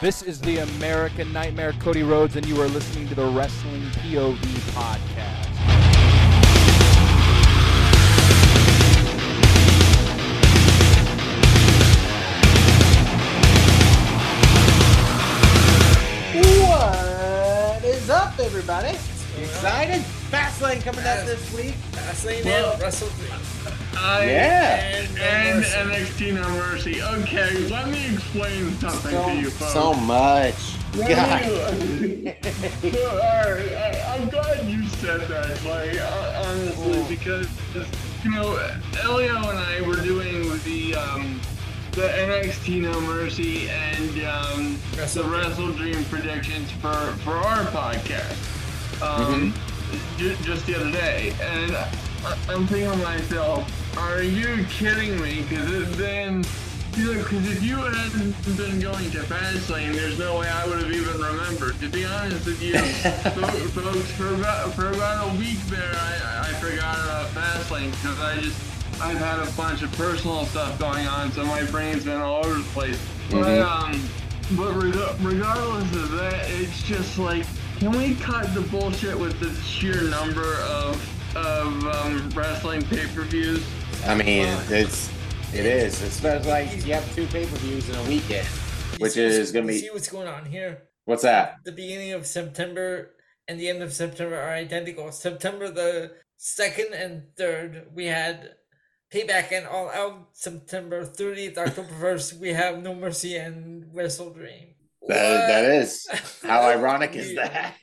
This is the American Nightmare, Cody Rhodes, and you are listening to the Wrestling POV podcast. What is up, everybody? Excited? Fastlane coming up this week. Fastlane Well- and Wrestle I, Yeah. And, and Mercy. NXT No Mercy. Okay, let me explain something to you folks. so much. Let God. so, alright, I, I'm glad you said that, like, uh, honestly, because, you know, Elio and I were doing the, um, the NXT No Mercy and um, Wrestle the Wrestle Dream predictions for, for our podcast. Um, ju- just the other day, and I, I'm thinking to myself, are you kidding me? Because then, because if you hadn't been going to Fastlane, there's no way I would have even remembered. To be honest with you, folks, for about, for about a week there, I, I forgot about Fastlane because I just, I've had a bunch of personal stuff going on, so my brain's been all over the place. But, um, but reg- regardless of that, it's just like, can we cut the bullshit with the sheer number of of um, wrestling pay-per-views? I mean, it's it is. It's like you have two pay per views in a weekend, You which is gonna be See what's going on here? what's that? The beginning of September and the end of September are identical. September the second and third, we had Payback and All Out. September thirtieth, October first, we have No Mercy and Wrestle Dream. That, that What? is. How ironic is that?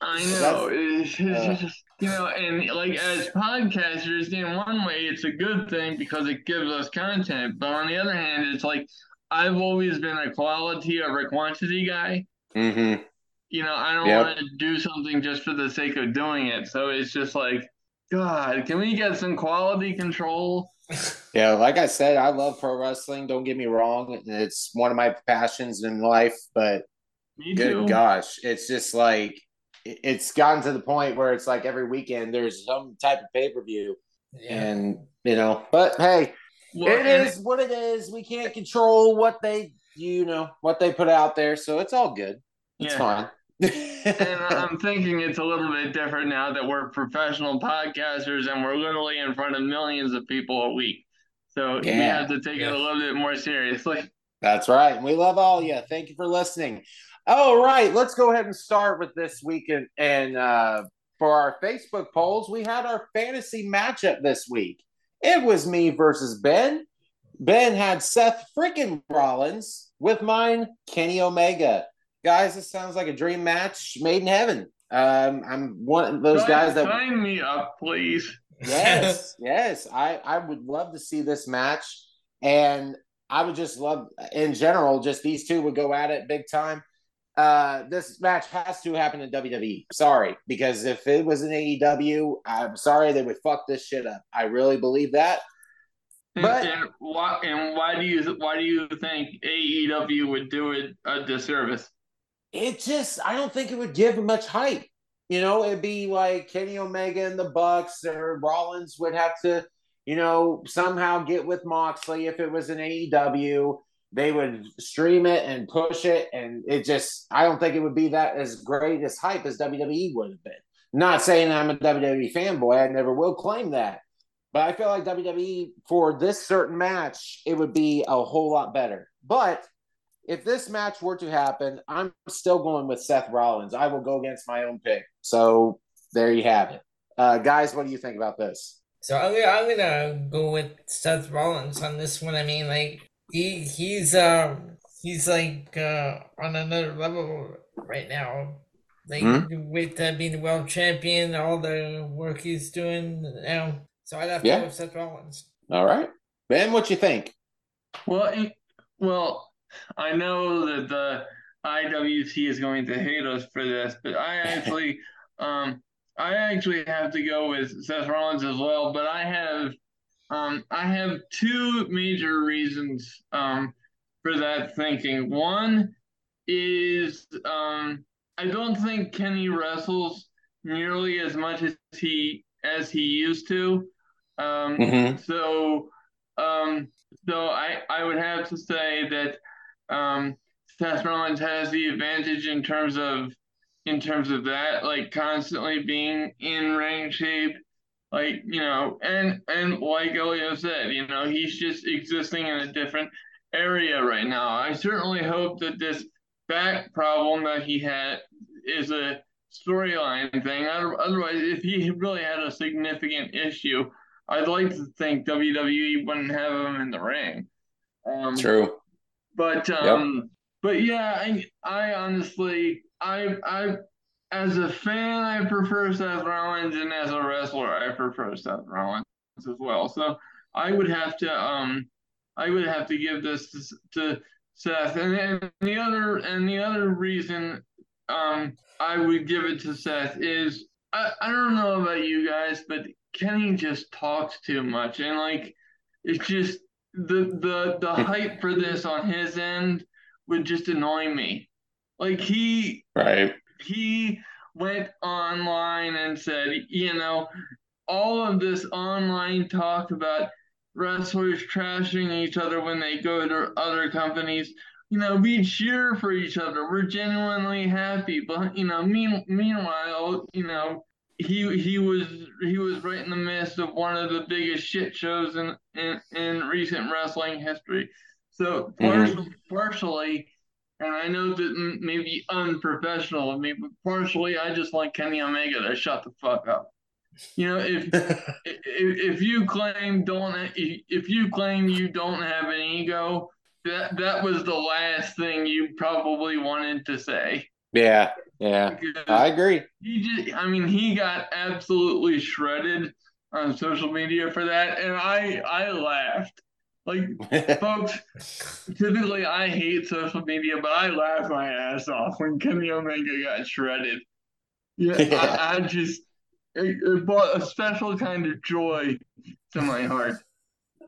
I know, it's, it's uh. You know, and like as podcasters, in one way, it's a good thing because it gives us content. But on the other hand, it's like I've always been a quality over quantity guy. Mm-hmm. You know, I don't Yep. want to do something just for the sake of doing it. So it's just like, God, can we get some quality control? Yeah, like I said, I love pro wrestling. Don't get me wrong; it's one of my passions in life. But Me good too. gosh, it's just like it's gotten to the point where it's like every weekend there's some type of pay per view, Yeah. and you know. But hey, Well, it what it is. We can't control what they, you know, what they put out there, so it's all good. It's Yeah. fine. And I'm thinking it's a little bit different now that we're professional podcasters and we're literally in front of millions of people a week. So we have to take it a little bit more seriously. That's right. We love all you. Thank you for listening. All right, let's go ahead and start with this weekend. And uh, for our Facebook polls, we had our fantasy matchup this week. It was me versus Ben. Ben had Seth freaking Rollins with mine, Kenny Omega. Guys, this sounds like a dream match made in heaven. Um, I'm one of those guys that sign me up, please. yes, yes. I I would love to see this match, and I would just love, in general, just these two would go at it big time. Uh, this match has to happen in WWE. Sorry, because if it was in AEW, I'm sorry they would fuck this shit up. I really believe that. And, But- and why and why do you why do you think AEW would do it a disservice? It just, I don't think it would give much hype. You know, it'd be like Kenny Omega and the Bucks, or Rollins would have to, you know, somehow get with Moxley if it was an AEW. They would stream it and push it, and it just, I don't think it would be that as great as hype as WWE would have been. Not saying I'm a WWE fanboy, I never will claim that. But I feel like WWE for this certain match, it would be a whole lot better. But if this match were to happen, I'm still going with Seth Rollins. I will go against my own pick. So there you have it. Uh, guys, what do you think about this? So I'm gonna I'm gonna go with Seth Rollins on this one. I mean, like he he's um he's like uh on another level right now. Like with uh, being the world champion, all the work he's doing now. So I'd have to Yeah. go with Seth Rollins. All right. Ben, what you think? Well, it- well, I know that the IWC is going to hate us for this, but I actually, um, I actually have to go with Seth Rollins as well. But I have, um, I have two major reasons, um, for that thinking. One is, um, I don't think Kenny wrestles nearly as much as he as he used to. Um, Mhm. so, um, so I I would have to say that um, Seth Rollins has the advantage in terms of in terms of that, like constantly being in ring shape, like you know, and and like Elio said, you know, he's just existing in a different area right now. I certainly hope that this back problem that he had is a storyline thing. Otherwise, if he really had a significant issue, I'd like to think WWE wouldn't have him in the ring. Um, True. but um, but yeah, I I honestly I I as a fan I prefer Seth Rollins and as a wrestler I prefer Seth Rollins as well. So I would have to um I would have to give this to, to Seth. And, and the other and the other reason um I would give it to Seth is I, I don't know about you guys, but Kenny just talks too much and like it's just the the the hype for this on his end would just annoy me. Like he Right. He went online and said, you know, all of this online talk about wrestlers trashing each other when they go to other companies, you know, we cheer for each other. We're genuinely happy. But you know, mean, meanwhile, you know, he he was he was right in the midst of one of the biggest shit shows in in, in recent wrestling history. So mm-hmm. partially, partially, and I know that m- maybe unprofessional of me, but partially, I just want Kenny Omega to shut the fuck up. You know, if if, if you claim don't if you claim you don't have an ego, that that was the last thing you probably wanted to say. yeah. Yeah. Because I agree. he just, I mean, he got absolutely shredded on social media for that, and I I laughed. Like, folks, typically I hate social media, but I laugh my ass off when Kenny Omega got shredded. Yeah, Yeah. I, I just it, it brought a special kind of joy to my heart.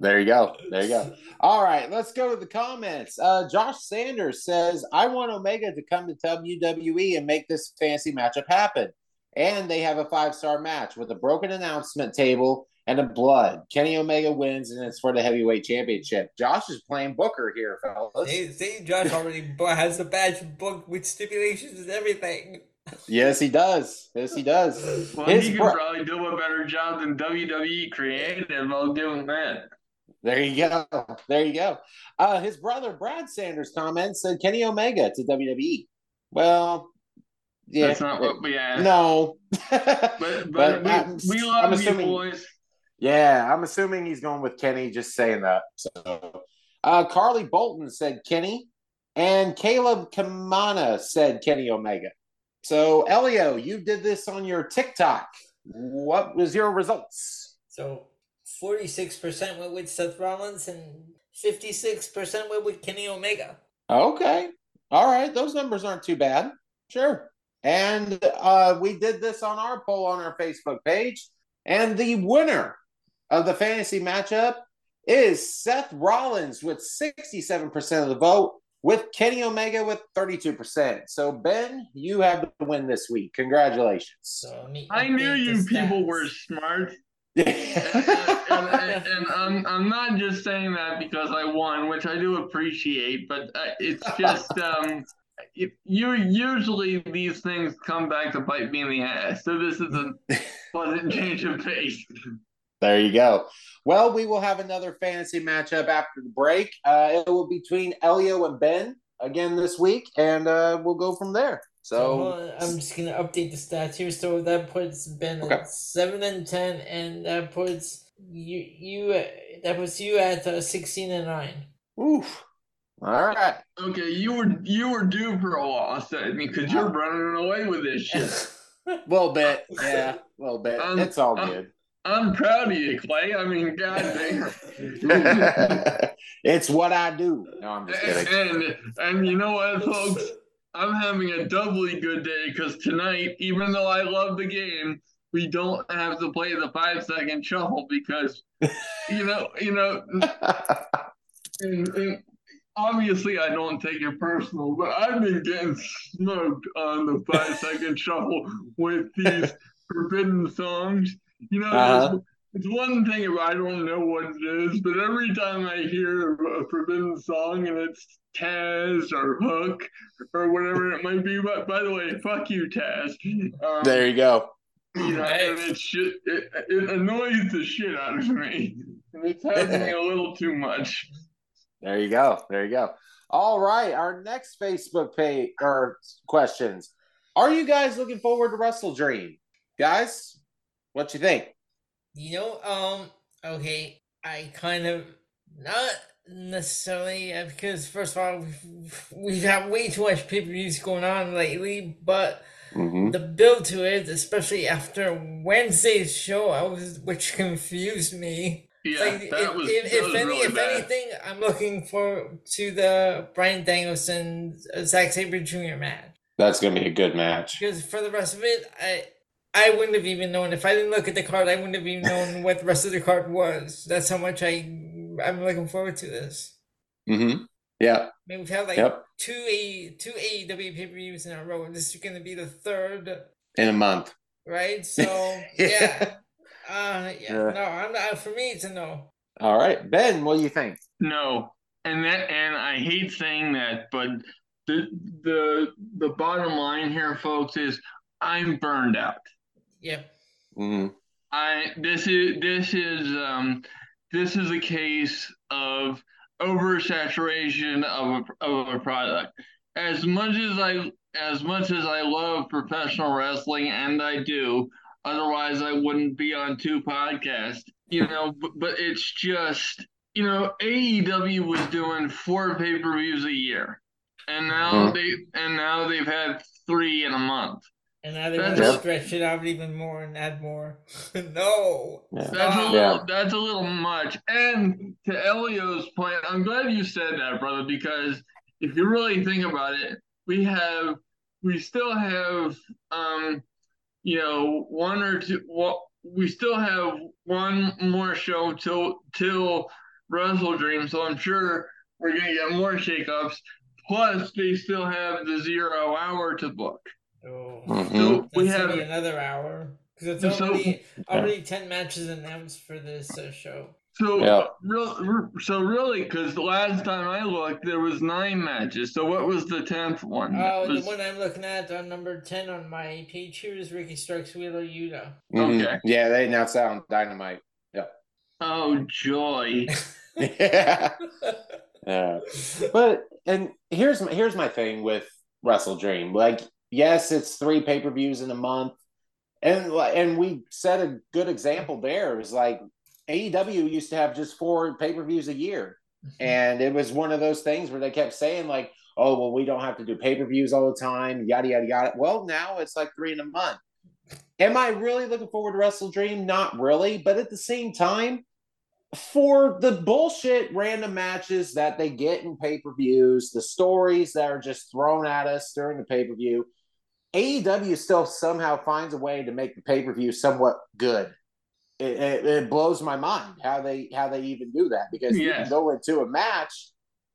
There you go. There you go. All right, let's go to the comments. Uh, Josh Sanders says, I want Omega to come to WWE and make this fancy matchup happen. And they have a five star match with a broken announcement table and a blood. Kenny Omega wins, and it's for the heavyweight championship. Josh is playing Booker here, fellas. See, see, Josh already has the badge booked with stipulations and everything. Yes, he does. Yes, he does. Well, His he could bro- probably do a better job than WWE Creative. I'll give him that. There you go. There you go. Uh, his brother Brad Sanders comments said Kenny Omega to WWE. Well, yeah, That's not what we asked. no. But But but, I'm- we, we I'm love you assuming- boys. Yeah, I'm assuming he's going with Kenny. Just saying that. So, uh, Carly Bolton said Kenny, and Caleb Kamana said Kenny Omega. So, Elio, you did this on your TikTok. What was your results? So, 46% went with Seth Rollins and 56% went with Kenny Omega. Okay. All right. Those numbers aren't too bad. Sure. And uh, we did this on our poll on our Facebook page. And the winner of the fantasy matchup is Seth Rollins with 67% of the vote, with Kenny Omega with 32%. So, Ben, you have the win this week. Congratulations. So, I knew you the people were smart. and, and, and I'm, I'm not just saying that because I won, which I do appreciate, but uh, it's just um, you you- usually these things come back to bite me in the ass. So this is a pleasant change of pace. There you go. Well, we will have another fantasy matchup after the break. Uh, it will be between Elio and Ben again this week, and uh, we'll go from there. So, So, I'm just gonna update the stats here. So that puts Ben Okay. at seven and ten, and that puts you you uh, that puts you at uh, sixteen and nine. oof. All right. Okay, you were you were due for a loss, I mean, because you're running away with this shit. A little bit. Yeah, a little bit. Um, it's all uh, good. I'm proud of you, Clay. I mean, God goddamn. it's what I do. No, I'm just kidding. And and you know what, folks? I'm having a doubly good day because tonight, even though I love the game, we don't have to play the five second shuffle because you know, you know, and, and obviously I don't take it personal, but I've been getting smoked on the five second shuffle with these forbidden songs. You know, Uh-huh. there's, it's one thing if I don't know what it is, but every time I hear a Forbidden song and it's Taz or Hook or whatever it might be, but by the way, fuck you, Taz. Um, There you go. you know, and it, shit, it, it annoys the shit out of me. And it's happening a little too much. There you go. There you go. All right. Our next Facebook page or questions. Are you guys looking forward to Wrestle Dream? Guys, what you think? You know, um, okay, I kind of not necessarily uh, because first of all we've, we've had way too much pay per views going on lately, but Mm-hmm. the build to it, especially after Wednesday's show, I was which confused me. Yeah, like that if, was, if, that if was any, really if bad. anything, I'm looking for to the Bryan Danielson uh, Zack Sabre Jr. match That's going to be a good match. because for the rest of it, I I wouldn't have even known if I didn't look at the card. I wouldn't have even known what the rest of the card was. That's how much I I'm looking forward to this. Mm-hmm. Yeah. I mean, we've had like Yep. two A two AEW pay per views in a row, and this is going to be the third, In a month. right? So yeah, uh, yeah, Yeah. no, I'm not. For me, it's a no. All right. Ben, what do you think? No, and that and I hate saying that, but the the the bottom line here, folks, is I'm burned out. Yeah, Mm-hmm. I this is this is um this is a case of oversaturation of a, of a product. As much as I as much as I love professional wrestling, and I do, otherwise I wouldn't be on two podcasts. You know, but, but it's just you know AEW was doing four pay per views a year, and now Mhm. they and now they've had three in a month. And now they want to stretch it out even more and add more. no, Yeah. That's a little, Yeah. that's a little much. And to Elio's point, I'm glad you said that, brother, because if you really think about it, we have, we still have, um, you know, one or two. Well, we still have one more show till till Wrestle Dream, so I'm sure we're gonna get more shakeups. Plus, they still have the zero hour to book. Oh. Mhm. So we have another hour because it's So- already already ten matches announced for this uh, show. So Yeah. real, so really, because the last time I looked, there was nine matches. So what was the tenth one? Oh, Was- the one I'm looking at on number ten on my page here is Ricky Starks Wheeler Yuta. Mhm. Okay. Yeah, they announced that on Dynamite. oh joy! yeah. Yeah. But and here's my here's my thing with Wrestle Dream. Like, yes, it's three pay per views in a month, and and we set a good example there. It was like AEW used to have just four pay per views a year, mm-hmm. and it was one of those things where they kept saying like, "Oh, well, we don't have to do pay per views all the time." Yada yada yada. Well, now it's like three in a month. Am I really looking forward to Wrestle Dream? Not really, but at the same time, for the bullshit random matches that they get in pay per views, the stories that are just thrown at us during the pay per view, AEW still somehow finds a way to make the pay per view somewhat good. It, it, it blows my mind how they how they even do that because you can go into a match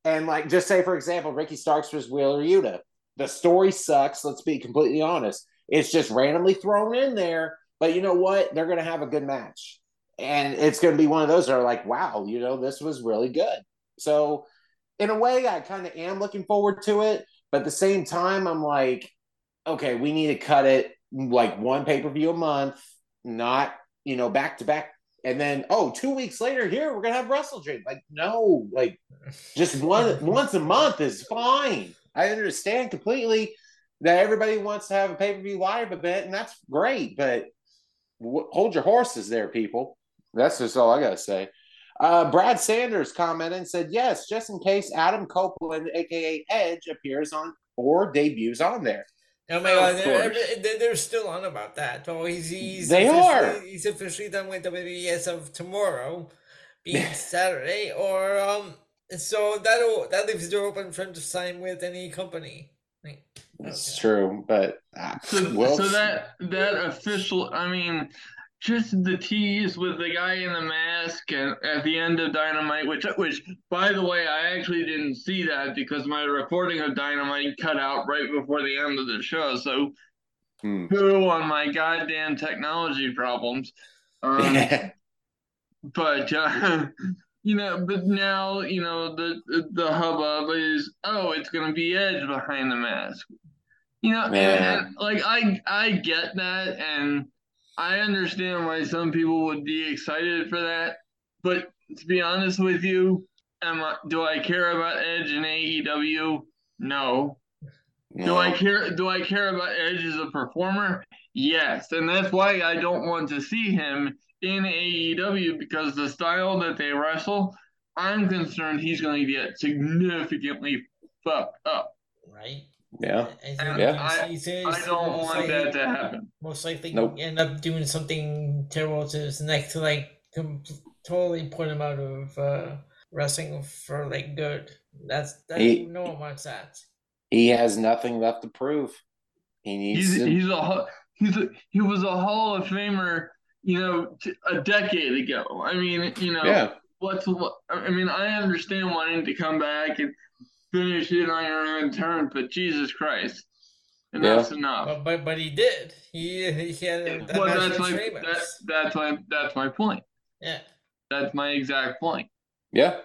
and like just say for example Ricky Starks versus Wheeler Yuta. The story sucks. Let's be completely honest. It's just randomly thrown in there, but you know what? They're going to have a good match and it's going to be one of those that are like, wow, you know, this was really good. So, in a way, I kind of am looking forward to it, but at the same time, I'm like, okay, we need to cut it like one pay per view a month, not you know back to back, and then oh, two weeks later, here we're gonna have Wrestle Dream. Like, no, like just one once a month is fine. I understand completely that everybody wants to have a pay per view live event, and that's great, but w- hold your horses there, people. That's just all I gotta say. Uh, Brad Sanders commented and said, "Yes, just in case Adam Copeland, aka Edge, appears on or debuts on there." Oh my god, they're, they're, they're still on about that. Oh, he's, he's They officially, are. He's officially done with WWE as of tomorrow, being Saturday, or um. So that'll that leaves the door open for him to sign with any company. Like, It's okay. true, but uh, So, we'll so that that official, I mean, just the tease with the guy in the mask and at the end of Dynamite, which which by the way, I actually didn't see that because my recording of Dynamite cut out right before the end of the show. So Hmm. who on my goddamn technology problems. Um, but uh, you know, but now you know the the hubbub is oh, it's gonna be Edge behind the mask. You know, and, and, like I I get that, and I understand why some people would be excited for that. But to be honest with you, am I, do I care about Edge and AEW? No. Do I care? Do I care about Edge as a performer? Yes, and that's why I don't want to see him in AEW because the style that they wrestle, I'm concerned he's going to get significantly fucked up. right? Yeah. I think Yeah. he's- he's- I don't most want that likely- to happen. Most likely, Nope. end up doing something terrible to his neck to like com- totally put him out of uh, wrestling for like good. That's that. He- no one wants that. He has nothing left to prove. He needs He's to. he's a Hall- he's a, he was a Hall of Famer, you know, t- a decade ago. I mean, you know, yeah. what's what? I mean, I understand wanting to come back and finish it on your own terms, but Jesus Christ, and that's enough. But but but he did. He he had that well, that's with my that, that's my that's my point. Yeah. That's my exact point. Yeah.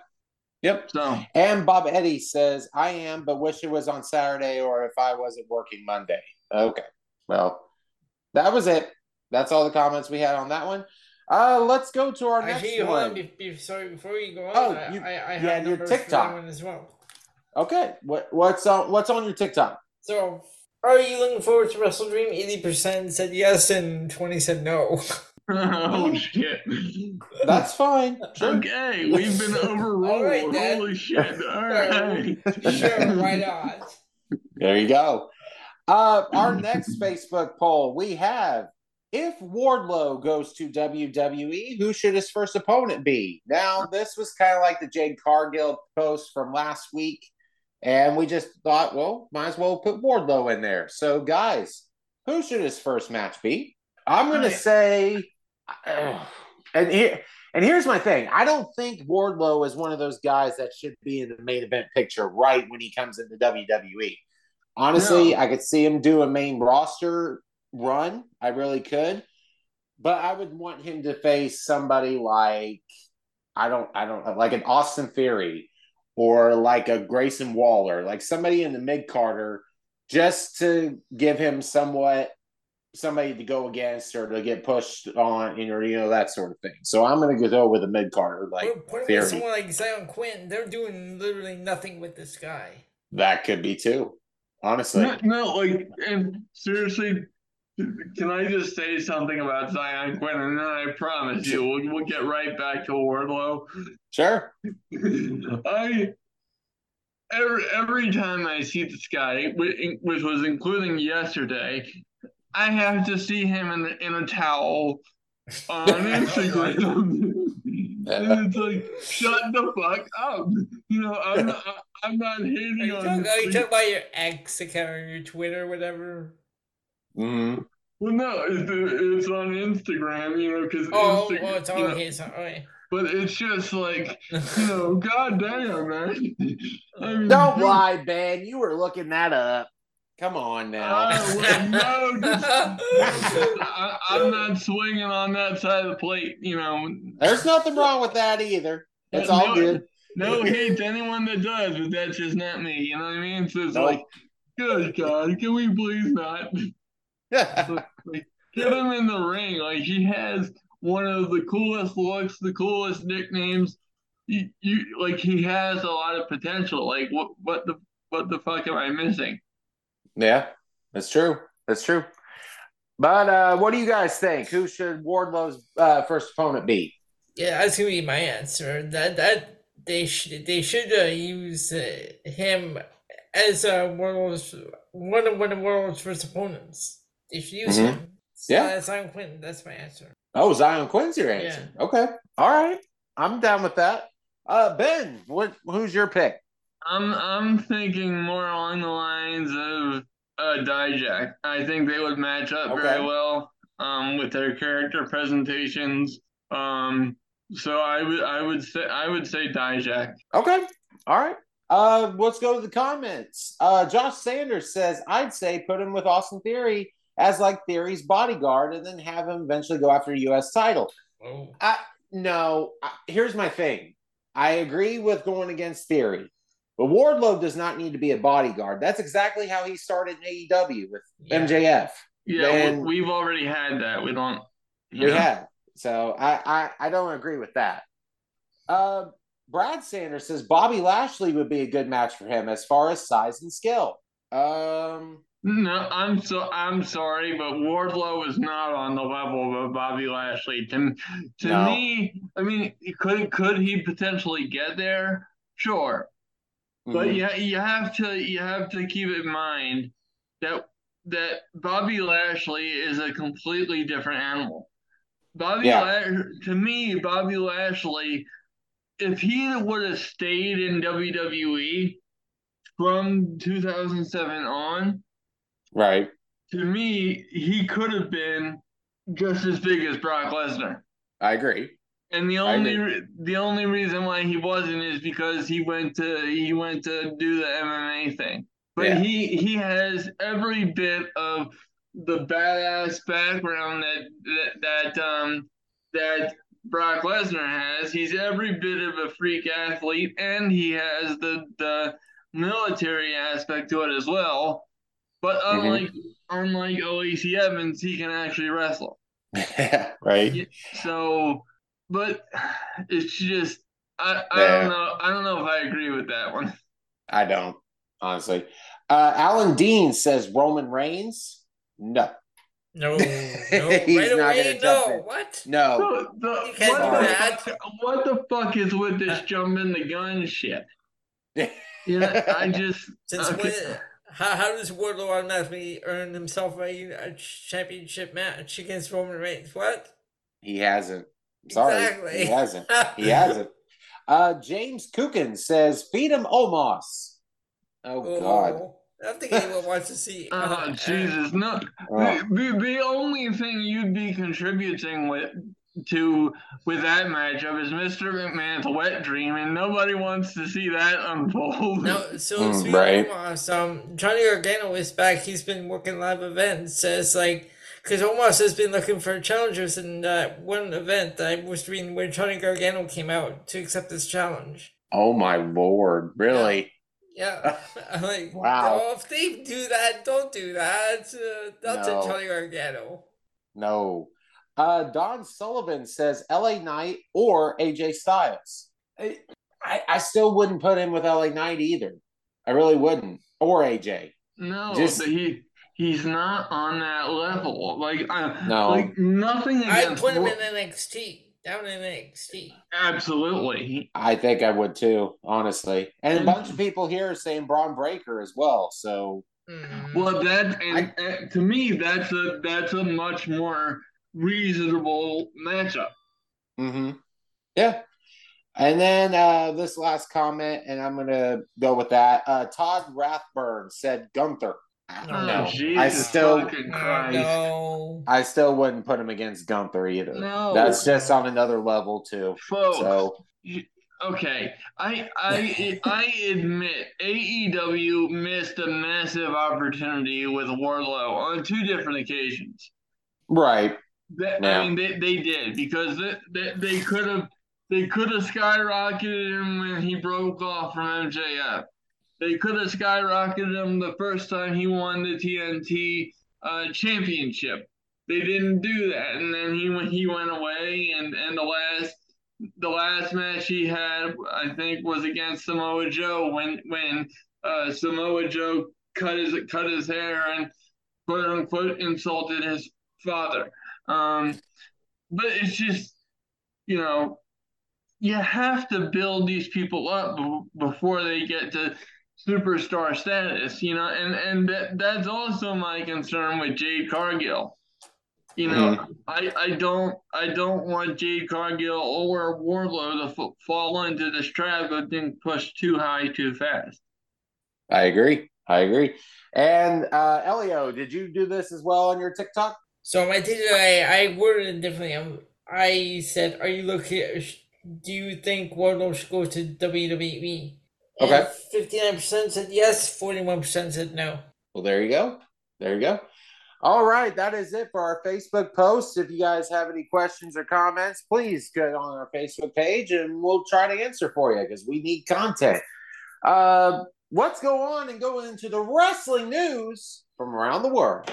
Yep. So And Bob Eddie says, I am, but wish it was on Saturday or if I wasn't working Monday. Okay. Well, that was it. That's all the comments we had on that one. Uh, let's go to our Actually, next hold on. one. Be, be, sorry, before you go on, Oh, I, you- I, I yeah, have your TikTok. one as well. Okay. What what's on what's on your TikTok? So, are you looking forward to Wrestle Dream? Eighty percent said yes, and twenty said no. oh shit. That's fine. Sure. Okay, we've been overruled. All right, then. Holy shit! All right. sure, why not? There you go. Uh, our next Facebook poll we have if Wardlow goes to WWE, who should his first opponent be? Now, this was kind of like the Jade Cargill post from last week, and we just thought, well, might as well put Wardlow in there. So, guys, who should his first match be? I'm going to say, uh, and here. And here's my thing. I don't think Wardlow is one of those guys that should be in the main event picture right when he comes into WWE. Honestly, No. I could see him do a main roster run. I really could. But I would want him to face somebody like I don't I don't like an Austin Theory or like a Grayson Waller, like somebody in the mid carder, just to give him somewhat somebody to go against or to get pushed on, you know, you know that sort of thing. So I'm gonna go with a mid carder, like Put, put him someone like Xyon Quinn. They're doing literally nothing with this guy. that could be too. Honestly, No, no, like, and seriously, can I just say something about Xyon Quinn, and then I promise you, we'll, we'll get right back to Wardlow. sure. I every every time I see this guy, which was including yesterday, I have to see him in in a towel on Instagram. and it's like, shut the fuck up. You know, I'm not, I'm not Are hating you on. talking, are you talking about your ex account or your Twitter or whatever? Mhm. Well, no, it's, it's on Instagram, you know, because Oh, Instagram, oh, it's you know, okay. Oh, so, but it's just like, you know, goddamn, man. I mean, Don't dude, lie, Ben. You were looking that up. Come on now. I would- no, just- I, I'm not swinging on that side of the plate, you know. There's nothing wrong with that either. It's all No, good. No hate to anyone that does, but that's just not me. You know what I mean? So it's Nope. like, good God, can we please not? Like, get him in the ring. Like he has one of the coolest looks, the coolest nicknames. You, you like he has a lot of potential. Like what what the what the fuck am I missing? yeah, that's true. That's true. But uh, what do you guys think? Who should Wardlow's uh, first opponent be? Yeah, that's gonna be my answer. That that they should they should uh, use uh, him as uh, world's one of one of world's first opponents. They you use Mhm. him. Yeah. that's Simon Quinton. That's my answer. Oh, Xyon Quinn's your answer. Okay. All right. I'm down with that. Uh, Ben, what? Who's your pick? I'm I'm thinking more along the lines of uh Dijak. I think they would match up Okay. very well um with their character presentations. Um so I would I would say I would say Dijak. Okay. All right. Uh, let's go to the comments. Uh, Josh Sanders says, I'd say put him with Austin Theory as like Theory's bodyguard and then have him eventually go after a U.S. title. Oh, I, no. I- Here's my thing. I agree with going against Theory, but Wardlow does not need to be a bodyguard. That's exactly how he started in AEW with Yeah. MJF. Yeah, Then- we, we've already had that. We don't. you We know. have. So I, I I don't agree with that. Uh, Brad Sanders says Bobby Lashley would be a good match for him as far as size and skill. Um, No, I'm so I'm sorry, but Wardlow is not on the level of Bobby Lashley. To to No. me, I mean, could could he potentially get there? Sure, but mhm. yeah, you have to you have to keep in mind that that Bobby Lashley is a completely different animal. Bobby, Yeah. To me, Bobby Lashley, if he would have stayed in WWE from 2007 on, right. to me, he could have been just as big as Brock Lesnar. I agree. And the only re- the only reason why he wasn't is because he went to he went to do the MMA thing. But Yeah. he he has every bit of the badass background that that, that um that Brock Lesnar has. He's every bit of a freak athlete, and he has the the military aspect to it as well. But unlike unlike Lacey Evans, he can actually wrestle. right. So, but it's just I I Yeah. don't know I don't know if I agree with that one. I don't honestly. Uh, Alan Dean says Roman Reigns. No, No, no, right He's not away, gonna jump no. in. What? no. The- the- can't what, do the that. fuck, what the fuck is with this jumping the gun shit? You know, I just Since okay. when? How, how does Wardlow automatically earn himself a, a championship match against Roman Reigns? What? He hasn't. Sorry, Exactly. he hasn't. He hasn't. Uh, James Cookin says, "Feed him Omos." Oh God. Oh, I don't think anyone wants to see. Oh uh, Jesus! No, Oh. the, the the only thing you'd be contributing with to with that matchup is Mr. McMahon's wet dream, and nobody wants to see that unfold. No, so Mm, speaking right. of Omos, um, Johnny Gargano is back. He's been working live events. Says like, because Omos has been looking for challengers, and uh, one event I was reading where Johnny Gargano came out to accept this challenge. Oh my lord! Really? Yeah, I'm like, Wow. no, if they do that, don't do that. Uh, not No. to Johnny Gargano. No. Uh, Don Sullivan says L.A. Knight or AJ Styles. I, I, I still wouldn't put him with L.A. Knight either. I really wouldn't. Or AJ. No, Just- he he's not on that level. Like I, No. like nothing I'd against. put him Wa- in NXT, down in NXT. Absolutely. I think I would too, honestly. And a bunch of people here are saying Bron Breakker as well. So Mm. Well, that and, and to me, that's a that's a much more reasonable matchup. hmm Yeah. And then uh, this last comment, and I'm gonna go with that. Uh, Todd Rathburn said Gunther. I don't Oh, know. Jesus I still, Christ. no. I still wouldn't put him against Gunther either. No. That's just on another level too. Folks, So you- okay, I I I admit AEW missed a massive opportunity with Wardlow on two different occasions. right, That, Yeah. I mean, they, they did because they, they, they could have they could have skyrocketed him when he broke off from MJF. They could have skyrocketed him the first time he won the TNT uh, championship. They didn't do that, and then he went he went away, and, and the last the last match he had, I think, was against Samoa Joe when when uh, Samoa Joe cut his cut his hair and quote unquote insulted his father. Um, but it's just, you know, you have to build these people up b- before they get to superstar status, you know, and and that, that's also my concern with Jade Cargill. You know, I, I don't I don't want Jade Cargill or Wardlow to f- fall into this trap of being pushed too high too fast. I agree. I agree. And uh, Elio, did you do this as well on your TikTok? So my teacher, I, I worded it differently. Um, I said, "Are you looking? Do you think Wardlow should go to WWE?" Okay. Fifty-nine percent said yes. Forty-one percent said no. Well, there you go. There you go. All right, that is it for our Facebook post. If you guys have any questions or comments, please go on our Facebook page and we'll try to answer for you because we need content. Uh, let's go on and go into the wrestling news from around the world.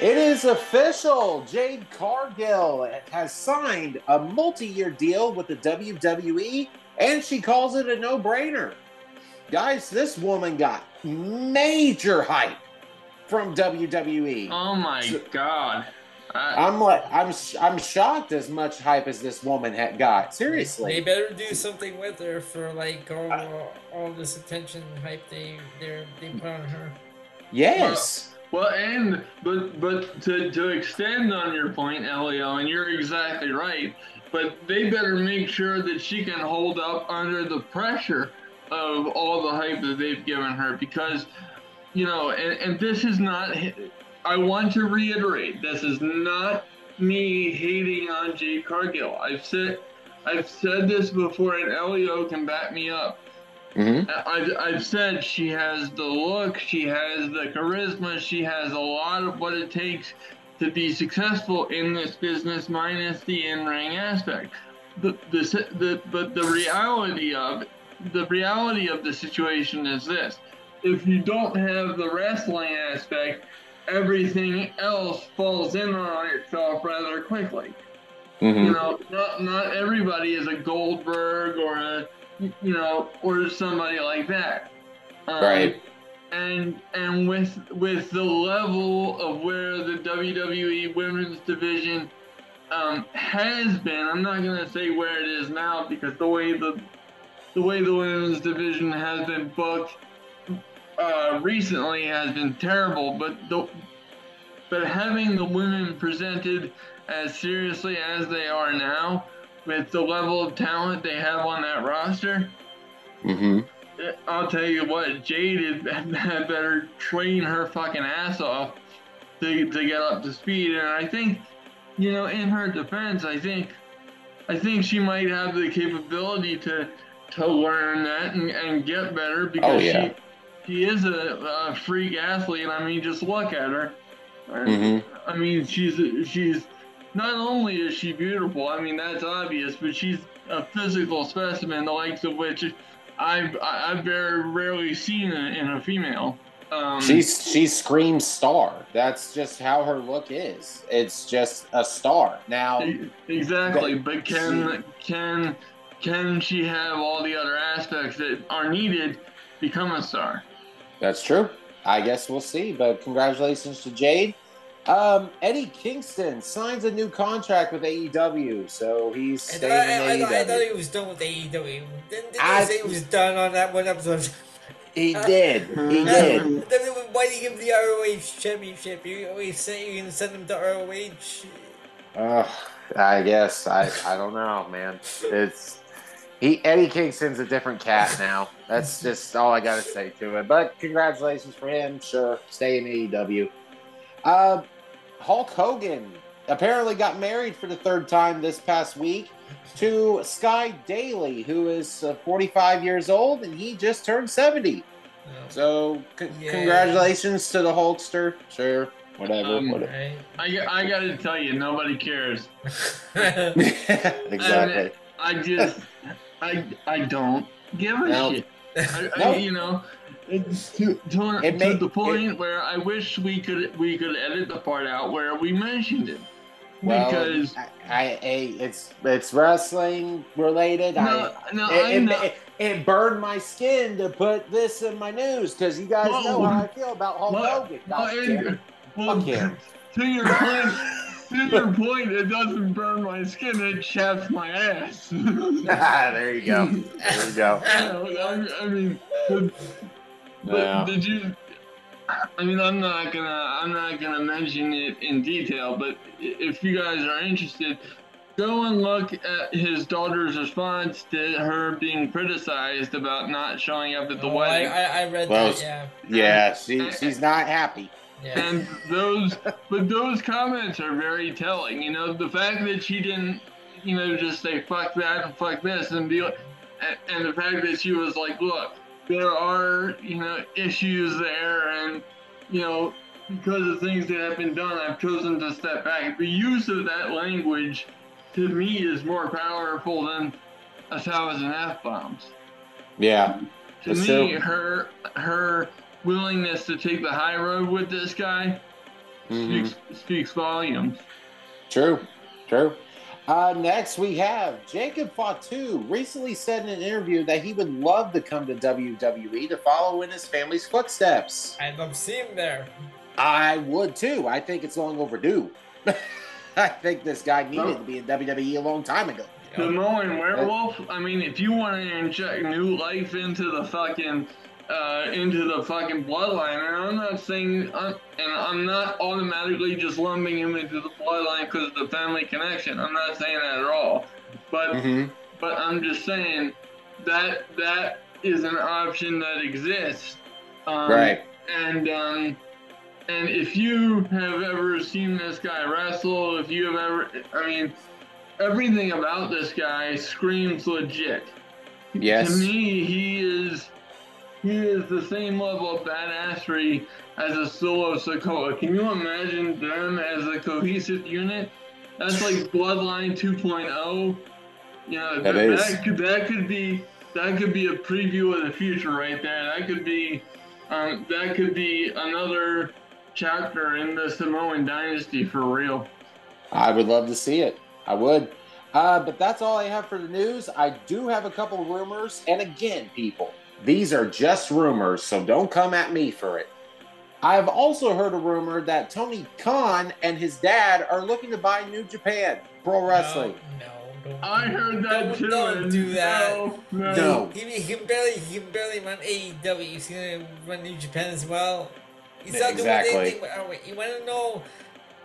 It is official. Jade Cargill has signed a multi year deal with the WWE, and she calls it a no brainer. Guys, this woman got major hype from WWE. Oh my So- god. I, I'm like, I'm, I'm shocked as much hype as this woman had got. Seriously, they better do something with her for like uh, all all this attention and hype they they they put on her. yes, well, and but but to to extend on your point, Elio, and you're exactly right. But they better make sure that she can hold up under the pressure of all the hype that they've given her, because you know, and, and this is not. I want to reiterate, this is not me hating on Jade Cargill. I've said I've said this before, and Elio can back me up. Mhm. I've, I've said she has the look, she has the charisma, she has a lot of what it takes to be successful in this business, minus the in-ring aspect. The, the, the, but the reality of the reality of the situation is this: if you don't have the wrestling aspect, everything else falls in on itself rather quickly Mhm. you know, not not everybody is a Goldberg or a you know or somebody like that. Um, Right. And and with with the level of where the WWE Women's Division um, has been, I'm not gonna say where it is now because the way the the way the Women's Division has been booked uh, recently has been terrible. But the but having the women presented as seriously as they are now, with the level of talent they have on that roster, Mhm. eh, I'll tell you what, Jade had, better train her fucking ass off to, to get up to speed. And I think, you know, in her defense, I think, I think she might have the capability to to learn that and, and get better because Oh, yeah. she she is a, a freak athlete. I mean, just look at her. Mhm. I mean, she's she's not only is she beautiful. I mean, that's obvious, but she's a physical specimen, the likes of which I've I've very rarely seen in in a female. Um, She's she screams star. That's just how her look is. It's just a star. Now, exactly, but can can can she have all the other aspects that are needed become a star? That's true. I guess we'll see. But congratulations to Jade. Um, Eddie Kingston signs a new contract with AEW, so he's staying thought, in I, I, AEW. thought- I thought he was done with AEW. Didn't, didn't I- he say he was done on that one episode? he did. He did. Then Why did he give the ROH championship? You always say you're gonna send him to ROH. Ugh, I guess I. I don't know, man. It's he. Eddie Kingston's a different cat now. That's just all I gotta say to it. But congratulations for him. Sure, stay in AEW. Uh, Hulk Hogan apparently got married for the third time this past week to Sky Daily, who is uh, 45 years old, and he just turned 70. So, c- Yeah. congratulations to the Hulkster. Sure, whatever. Um, whatever. I, I got to tell you, nobody cares. exactly. I just I I don't give a No. shit. I, I, No. you know, it's to, to, It to may- the point where I wish we could we could edit the part out where we mentioned it. Well, because I, I, I- it's it's wrestling related. no, no, I, I it, know. it, it burned my skin to put this in my news because you guys know how I feel about Hulk Well, Hogan. well, it. and- well, Fuck him. to your point, to your point, it doesn't burn my skin; it chaps my ass. Ah, there you go. There you go. I, I mean, but, but Yeah. did you? I mean, I'm not gonna, I'm not gonna mention it in detail, but if you guys are interested, go and look at his daughter's response to her being criticized about not showing up at the Oh, I, wedding. I, I read Well, that. Yeah. Yeah, she, she's not happy. Yeah. and those but those comments are very telling you know the fact that she didn't you know just say fuck that and fuck this and be like and, and the fact that she was like look there are you know issues there, and you know because of things that have been done, I've chosen to step back. The use of that language to me is more powerful than a thousand f bombs. Yeah. To me, her her willingness to take the high road with this guy Mhm. speaks speaks volumes. True, true. Uh, next, we have Jacob Fatu recently said in an interview that he would love to come to WWE to follow in his family's footsteps. I'd love to see him there. I would too. I think it's long overdue. I think this guy needed to be in WWE a long time ago. The Samoan werewolf. I mean, if you want to inject new life into the fucking uh, into the fucking bloodline, and I'm not saying, I'm, and I'm not automatically just lumping him into the bloodline because of the family connection. I'm not saying that at all. But Mm-hmm. but I'm just saying that that is an option that exists. Um, Right. And um, and if you have ever seen this guy wrestle, if you have ever, I mean, everything about this guy screams legit. Yes. To me, he is he is the same level of badassery as a Solo Sikoa. Can you imagine them as a cohesive unit? That's like Bloodline 2.0. You know, That that could that could be that could be a preview of the future right there. That could be um, that could be another chapter in the Samoan dynasty for real. I would love to see it. I would. Uh, but that's all I have for the news. I do have a couple rumors. And again, people, these are just rumors, so don't come at me for it. I've also heard a rumor that Tony Khan and his dad are looking to buy New Japan Pro Wrestling. No, no, don't. I heard that Don't- too. don't and do that. No, no. No. He, he can barely he can barely run AEW. He's gonna run New Japan as well. He's not Exactly. doing anything. Oh, wait, you want to know?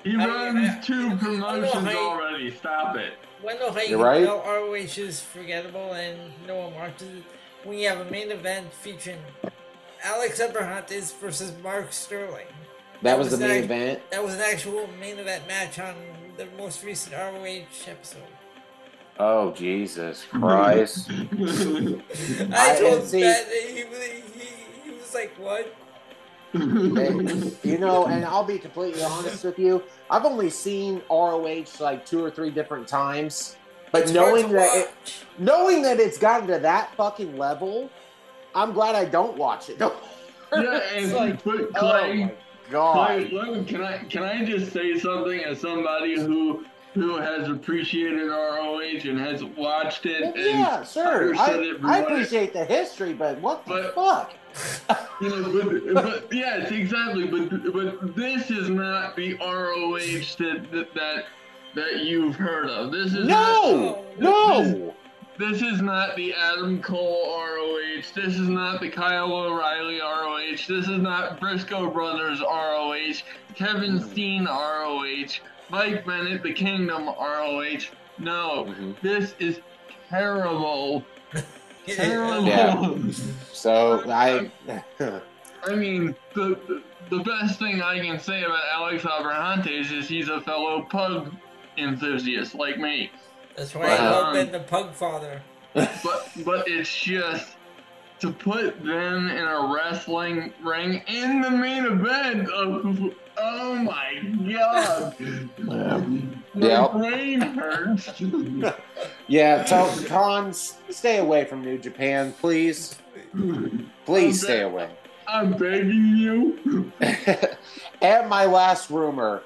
He I mean, I- runs two I don't promotions how you- already. Stop it. Want to know how you You're right. know ROH is forgettable and no one watches it? When you have a main event featuring Alex Abrahantes versus Mark Sterling. That was the main act- event. That was an actual main event match on the most recent ROH episode. Oh, Jesus Christ. I I- told see- that and he, he, he was like, "What?" you know, and I'll be completely honest with you. I've only seen ROH like two or three different times, but It's hard knowing to that it, knowing that it's gotten to that fucking level, I'm glad I don't watch it. yeah, and like, but oh Clay, my god. Clay, look, can I can I just say something as somebody who who has appreciated ROH and has watched it and yeah, sure. understood I, it, I what it- appreciate the history, but what the But- fuck? You know, but, but yes, exactly. But but this is not the ROH that that that, that you've heard of. This is No, no. This is not the Adam Cole ROH. This is not the Kyle O'Reilly ROH. This is not Briscoe Brothers ROH. Kevin Steen ROH. Mike Bennett, the Kingdom ROH. No, Mhm. this is terrible. Terrible. Yeah. So I, I mean, the, the the best thing I can say about Alex Abrahantes is he's a fellow pug enthusiast like me. That's why I Wow. love um, Ben the Pug Father. But but it's just to put them in a wrestling ring in the main event of oh my god. My Yeah. brain hurts. yeah. Tell Khans, stay away from New Japan, please. Please stay away. I'm begging you. and my last rumor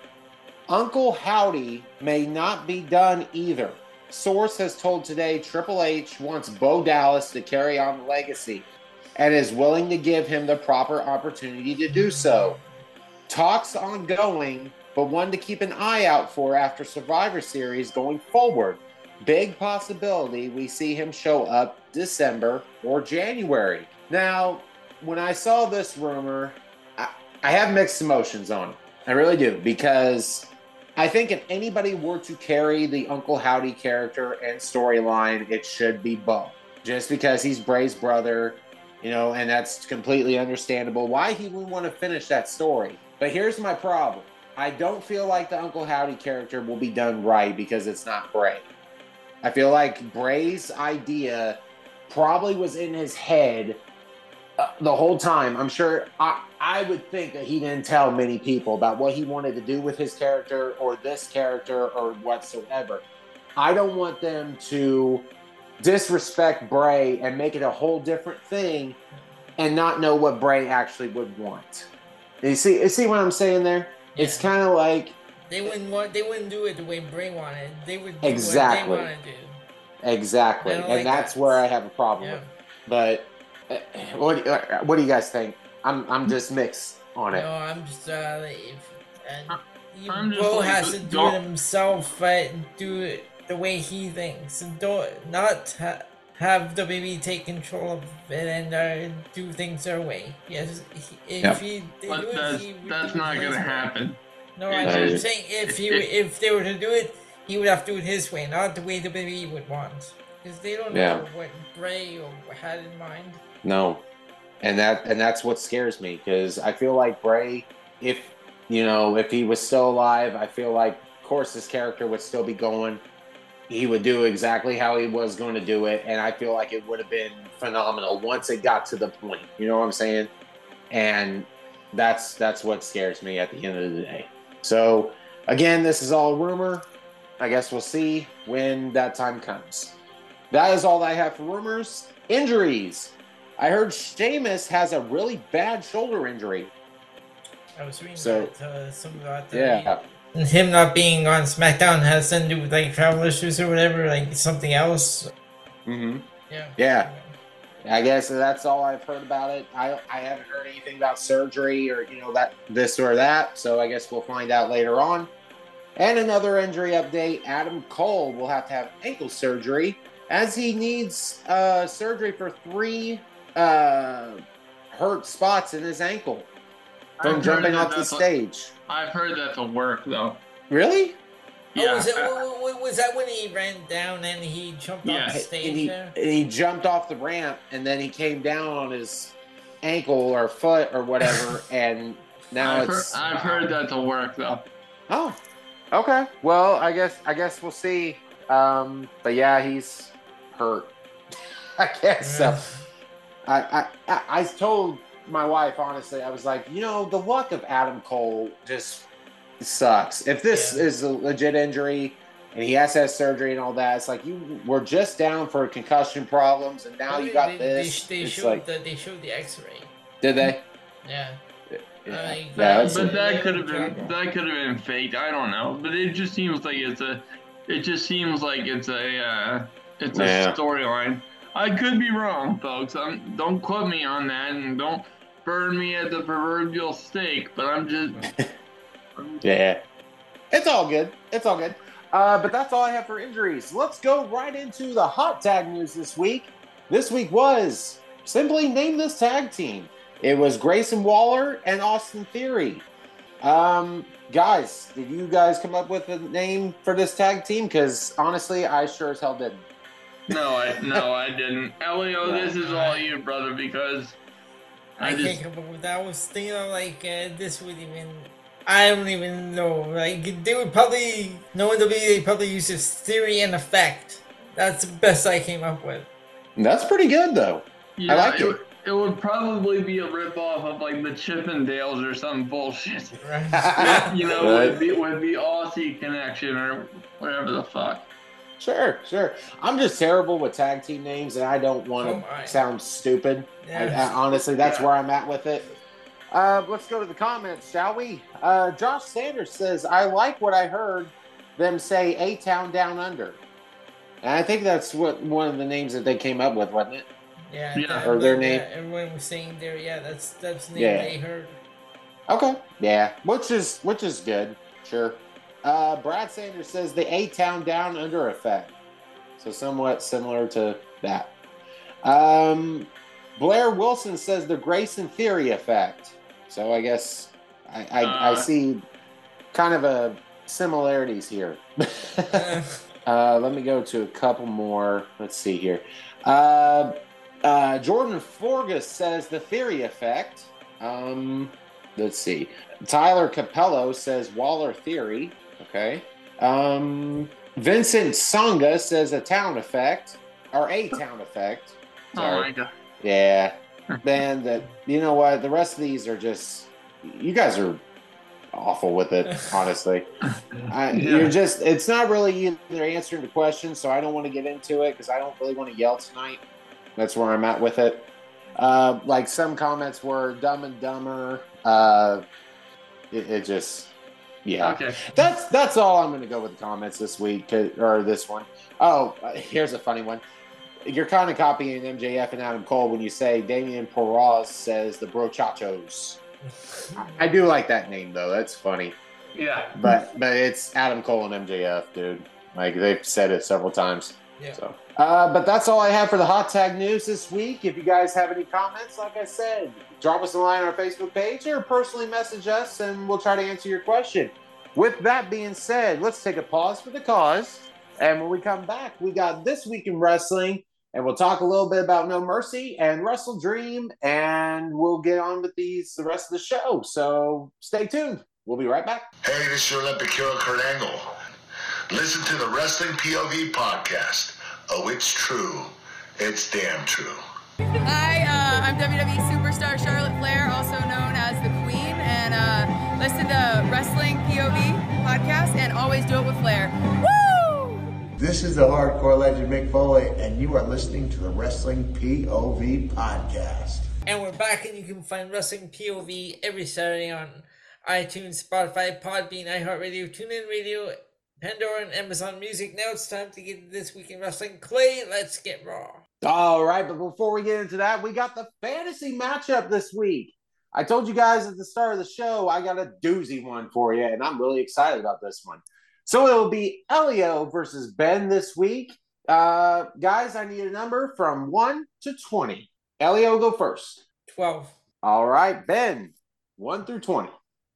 Uncle Howdy may not be done either. Source has told today Triple H wants Bo Dallas to carry on the legacy and is willing to give him the proper opportunity to do so. Talks ongoing, but one to keep an eye out for after Survivor Series going forward. Big possibility we see him show up December or January. Now, when I saw this rumor, I, I have mixed emotions on it. I really do because I think if anybody were to carry the Uncle Howdy character and storyline, it should be Bo. Just because he's Bray's brother, you know, and that's completely understandable why he would want to finish that story. But here's my problem I don't feel like the Uncle Howdy character will be done right because it's not Bray. I feel like Bray's idea probably was in his head uh, the whole time. I'm sure I, I would think that he didn't tell many people about what he wanted to do with his character or this character or whatsoever. I don't want them to disrespect Bray and make it a whole different thing and not know what Bray actually would want. You see, you see what I'm saying there? It's kind of like They wouldn't want. They wouldn't do it the way Bray wanted. They would do Exactly. what they want to do. exactly, and like that's that. where I have a problem Yeah. with. But what uh, what do you guys think? I'm I'm just mixed on it. No, I'm just uh, if and you I'm Bo like, has to do don't- it himself, but do it the way he thinks, and don't not ha- have WWE take control of it and uh, do things their way. Yes, he, if Yeah. he they But do it, that's he would that's do not gonna way. happen. No, I'm Uh, just saying if he if they were to do it, he would have to do it his way, not the way WWE would want, because they don't know what Bray had in mind. No, and that and that's what scares me because I feel like Bray, if you know, if he was still alive, I feel like, of course, his character would still be going. He would do exactly how he was going to do it, and I feel like it would have been phenomenal once it got to the point. You know what I'm saying? And that's that's what scares me at the end of the day. So again, this is all rumor. I guess we'll see when that time comes. That is all I have for rumors. Injuries. I heard Sheamus has a really bad shoulder injury. I was reading So- that, uh, about the, Yeah. And him not being on SmackDown has something to do with like travel issues or whatever, like something else. Mm-hmm. Yeah. Yeah. I guess that's all I've heard about it. I, I haven't heard anything about surgery or you know that this or that. So I guess we'll find out later on. And another injury update: Adam Cole will have to have ankle surgery as he needs uh, surgery for three uh, hurt spots in his ankle from I've jumping off the stage. I've heard that a work though. Really? Oh, was, it, uh, wa- wa- was that when he ran down and he jumped Yeah, off the and stage he, there? and he jumped off the ramp and then he came down on his ankle or foot or whatever and now I've, heard, it's I've heard that's a work though. oh okay well i guess i guess we'll see um but yeah he's hurt i guess so I, I I I told my wife honestly, I was like, you know, the luck of Adam Cole just sucks. If this Yeah. is a legit injury and he has to have surgery and all that, it's like you were just down for concussion problems and now Well, you they- got they, this. They, they showed like, the, they showed the X-ray. did they? Yeah. Yeah, I- yeah, but- that's but that could have been yeah. that could have been faked. I don't know, but it just seems like it's a, it just seems like it's a, uh, it's a Yeah. storyline. I could be wrong, folks. I'm, don't quote me on that, and don't burn me at the proverbial stake. But I'm just, I'm- Yeah. It's all good. It's all good. Uh, but that's all I have for injuries. Let's go right into the hot tag news this week. This week was simply name this tag team. It was Grayson Waller and Austin Theory. Um, guys, did you guys come up with a name for this tag team? Because honestly, I sure as hell didn't. No, I no, I didn't. Elio, No. this is all you, brother, because I, I can't just, come up with that. I was thinking of like uh, this would even. I don't even know. Like they would probably knowing the they probably use this theory and effect. That's the best I came up with. That's pretty good, though. yeah, like it. it. It would probably be a ripoff of like the Chippendales or some bullshit. Right? you know, Right. with the with the Aussie connection or whatever the fuck. Sure, sure. I'm just terrible with tag team names, and I don't want Oh to my. sound stupid. I, Yeah. I- honestly, that's Yeah. where I'm at with it. Uh, let's go to the comments, shall we? Uh, Josh Sanders says, "I like what I heard them say. A Town Down Under." And I think that's what one of the names that they came up with, wasn't it? Yeah. Yeah. Or their yeah, name. everyone was saying there. Yeah, that's that's the name Yeah. they heard. Okay, yeah, which is which is good. Sure. Uh, Brad Sanders says the A Town Down Under effect, so somewhat similar to that. Um, Blair Wilson says the Grayson Theory effect. So I guess I I, I Uh. see kind of a similarities here. Uh, Uh, let me go to a couple more. Let's see here. Uh, uh, Jordan Forgus says the theory effect. Um, let's see. Tyler Capello says Waller theory. Okay. Um, Vincent Songa says a town effect or a town effect. Oh my god. Yeah. man, that you know what? The rest of these are just you guys are awful with it, honestly. I, Yeah. You're just it's not really either answering the question, so I don't want to get into it because I don't really want to yell tonight. That's where I'm at with it. Uh, like some comments were dumb and dumber. Uh, it, it just yeah. Okay. That's that's all I'm going to go with the comments this week or this one. Oh, uh, here's a funny one. You're kind of copying MJF and Adam Cole when you say Damian Porras says the Brochachos. I do like that name though. That's funny. Yeah. But but it's Adam Cole and MJF, dude. Like they've said it several times. Yeah. So, uh, but that's all I have for the hot tag news this week. If you guys have any comments, like I said, drop us a line on our Facebook page or personally message us, and we'll try to answer your question. With that being said, let's take a pause for the cause. And when we come back, we got this week in wrestling, and we'll talk a little bit about No Mercy and Wrestle Dream, and we'll get on with these the rest of the show. So stay tuned. We'll be right back. Hey, this is your Olympic hero Kurt Angle. Listen to the Wrestling POV podcast. Oh, it's true. It's damn true. Hi, uh, I'm WWE superstar Charlotte Flair, also known as the Queen, and uh, listen to Wrestling POV podcast and always do it with Flair. Woo! This is the hardcore legend Mick Foley, and you are listening to the Wrestling POV podcast. And we're back, and you can find Wrestling POV every Saturday on iTunes, Spotify, Podbean, iHeartRadio, TuneIn Radio, Pandora, and Amazon Music. Now it's time to get to this week in wrestling. Clay, let's get raw. All right, but before we get into that, we got the fantasy matchup this week. I told you guys at the start of the show, I got a doozy one for you, and I'm really excited about this one. So it'll be Elio versus Ben this week. Uh, guys, I need a number from 1 to 20. Elio, go first. 12. All right, Ben, 1 through 20.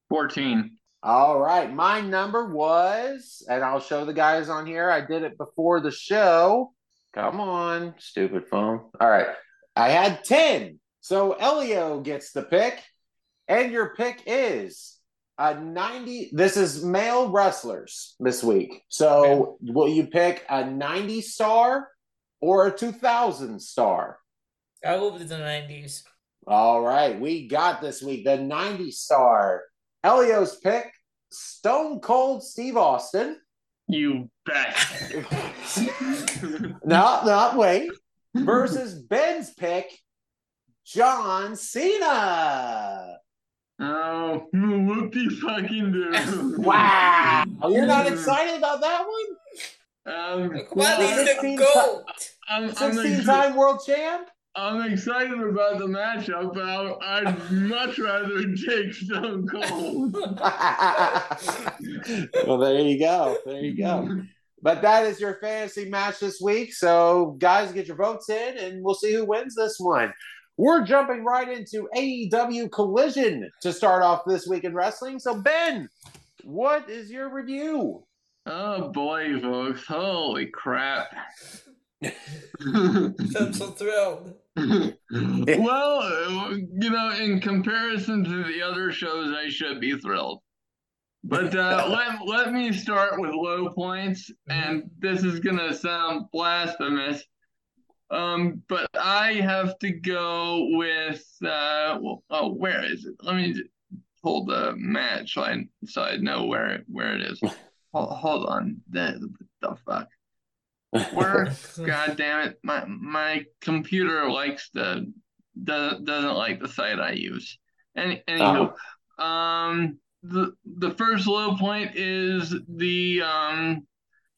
14. All right, my number was, and I'll show the guys on here. I did it before the show. Come on, stupid phone. All right, I had 10. So Elio gets the pick, and your pick is a 90. This is male wrestlers this week. So will you pick a 90 star or a 2000 star? I'll go with the 90s. All right, we got this week the 90 star. Elio's pick, Stone Cold Steve Austin. You bet. not, not wait. Versus Ben's pick, John Cena. Oh, whoopie fucking do. Wow. You're not excited about that one? Um, Why Well, is the 16 goat? I'm, I'm, 16 time world champ? I'm excited about the matchup, but I- I'd much rather take Stone Cold. well, there you go. There you go. But that is your fantasy match this week. So, guys, get your votes in and we'll see who wins this one. We're jumping right into AEW Collision to start off this week in wrestling. So, Ben, what is your review? Oh boy, folks! Holy crap! I'm so thrilled. well, you know, in comparison to the other shows, I should be thrilled. But uh, let let me start with low points, and this is gonna sound blasphemous. Um, but I have to go with uh, well, oh, where is it? Let me pull the match so I so I know where where it is. Hold, hold on, the the fuck. Where? God damn it! My my computer likes the doesn't doesn't like the site I use. Any anywho, um, the the first low point is the um,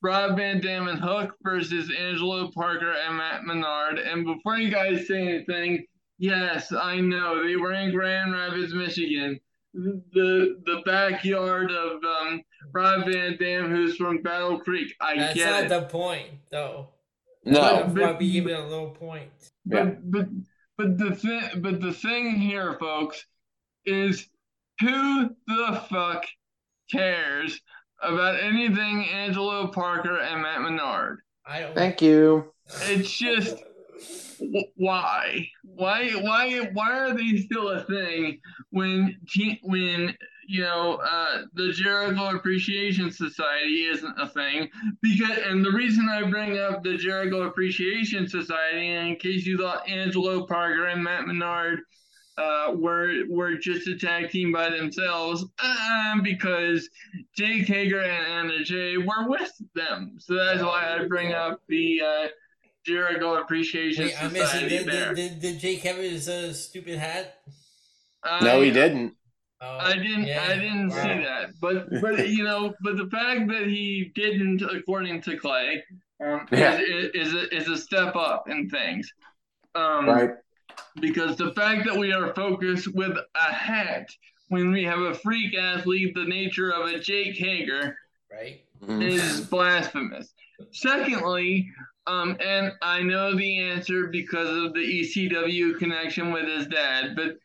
Rob Van Dam and Hook versus Angelo Parker and Matt Menard. And before you guys say anything, yes, I know they were in Grand Rapids, Michigan, the the backyard of um, Rob Van Dam, who's from Battle Creek. I That's get not it. the point, though. No. That's why we give it a low point. Yeah. But but but the thing but the thing here, folks, is who the fuck cares about anything Angelo Parker and Matt Menard? I don't. Thank you. It's just wh- why why why why are they still a thing when when you know, uh, the Jericho Appreciation Society isn't a thing because, and the reason I bring up the Jericho Appreciation Society, in case you thought Angelo Parker and Matt Menard uh, were were just a tag team by themselves, uh, because Jake Hager and Anna Jay were with them, so that's why I bring up the. Uh, Jericho Appreciation Wait, I missed it. Society Did, there. did, did, did Jake have his uh, stupid hat? No, he I- didn't. Oh, I didn't. yeah, I didn't wow. see that, but but you know, but the fact that he didn't, according to Clay, um, Yeah. is, is a, is a step up in things. Um, Right. Because the fact that we are focused with a hat when we have a freak athlete the nature of a Jake Hager Right? Mhm. is blasphemous. Secondly, um, and I know the answer because of the ECW connection with his dad, but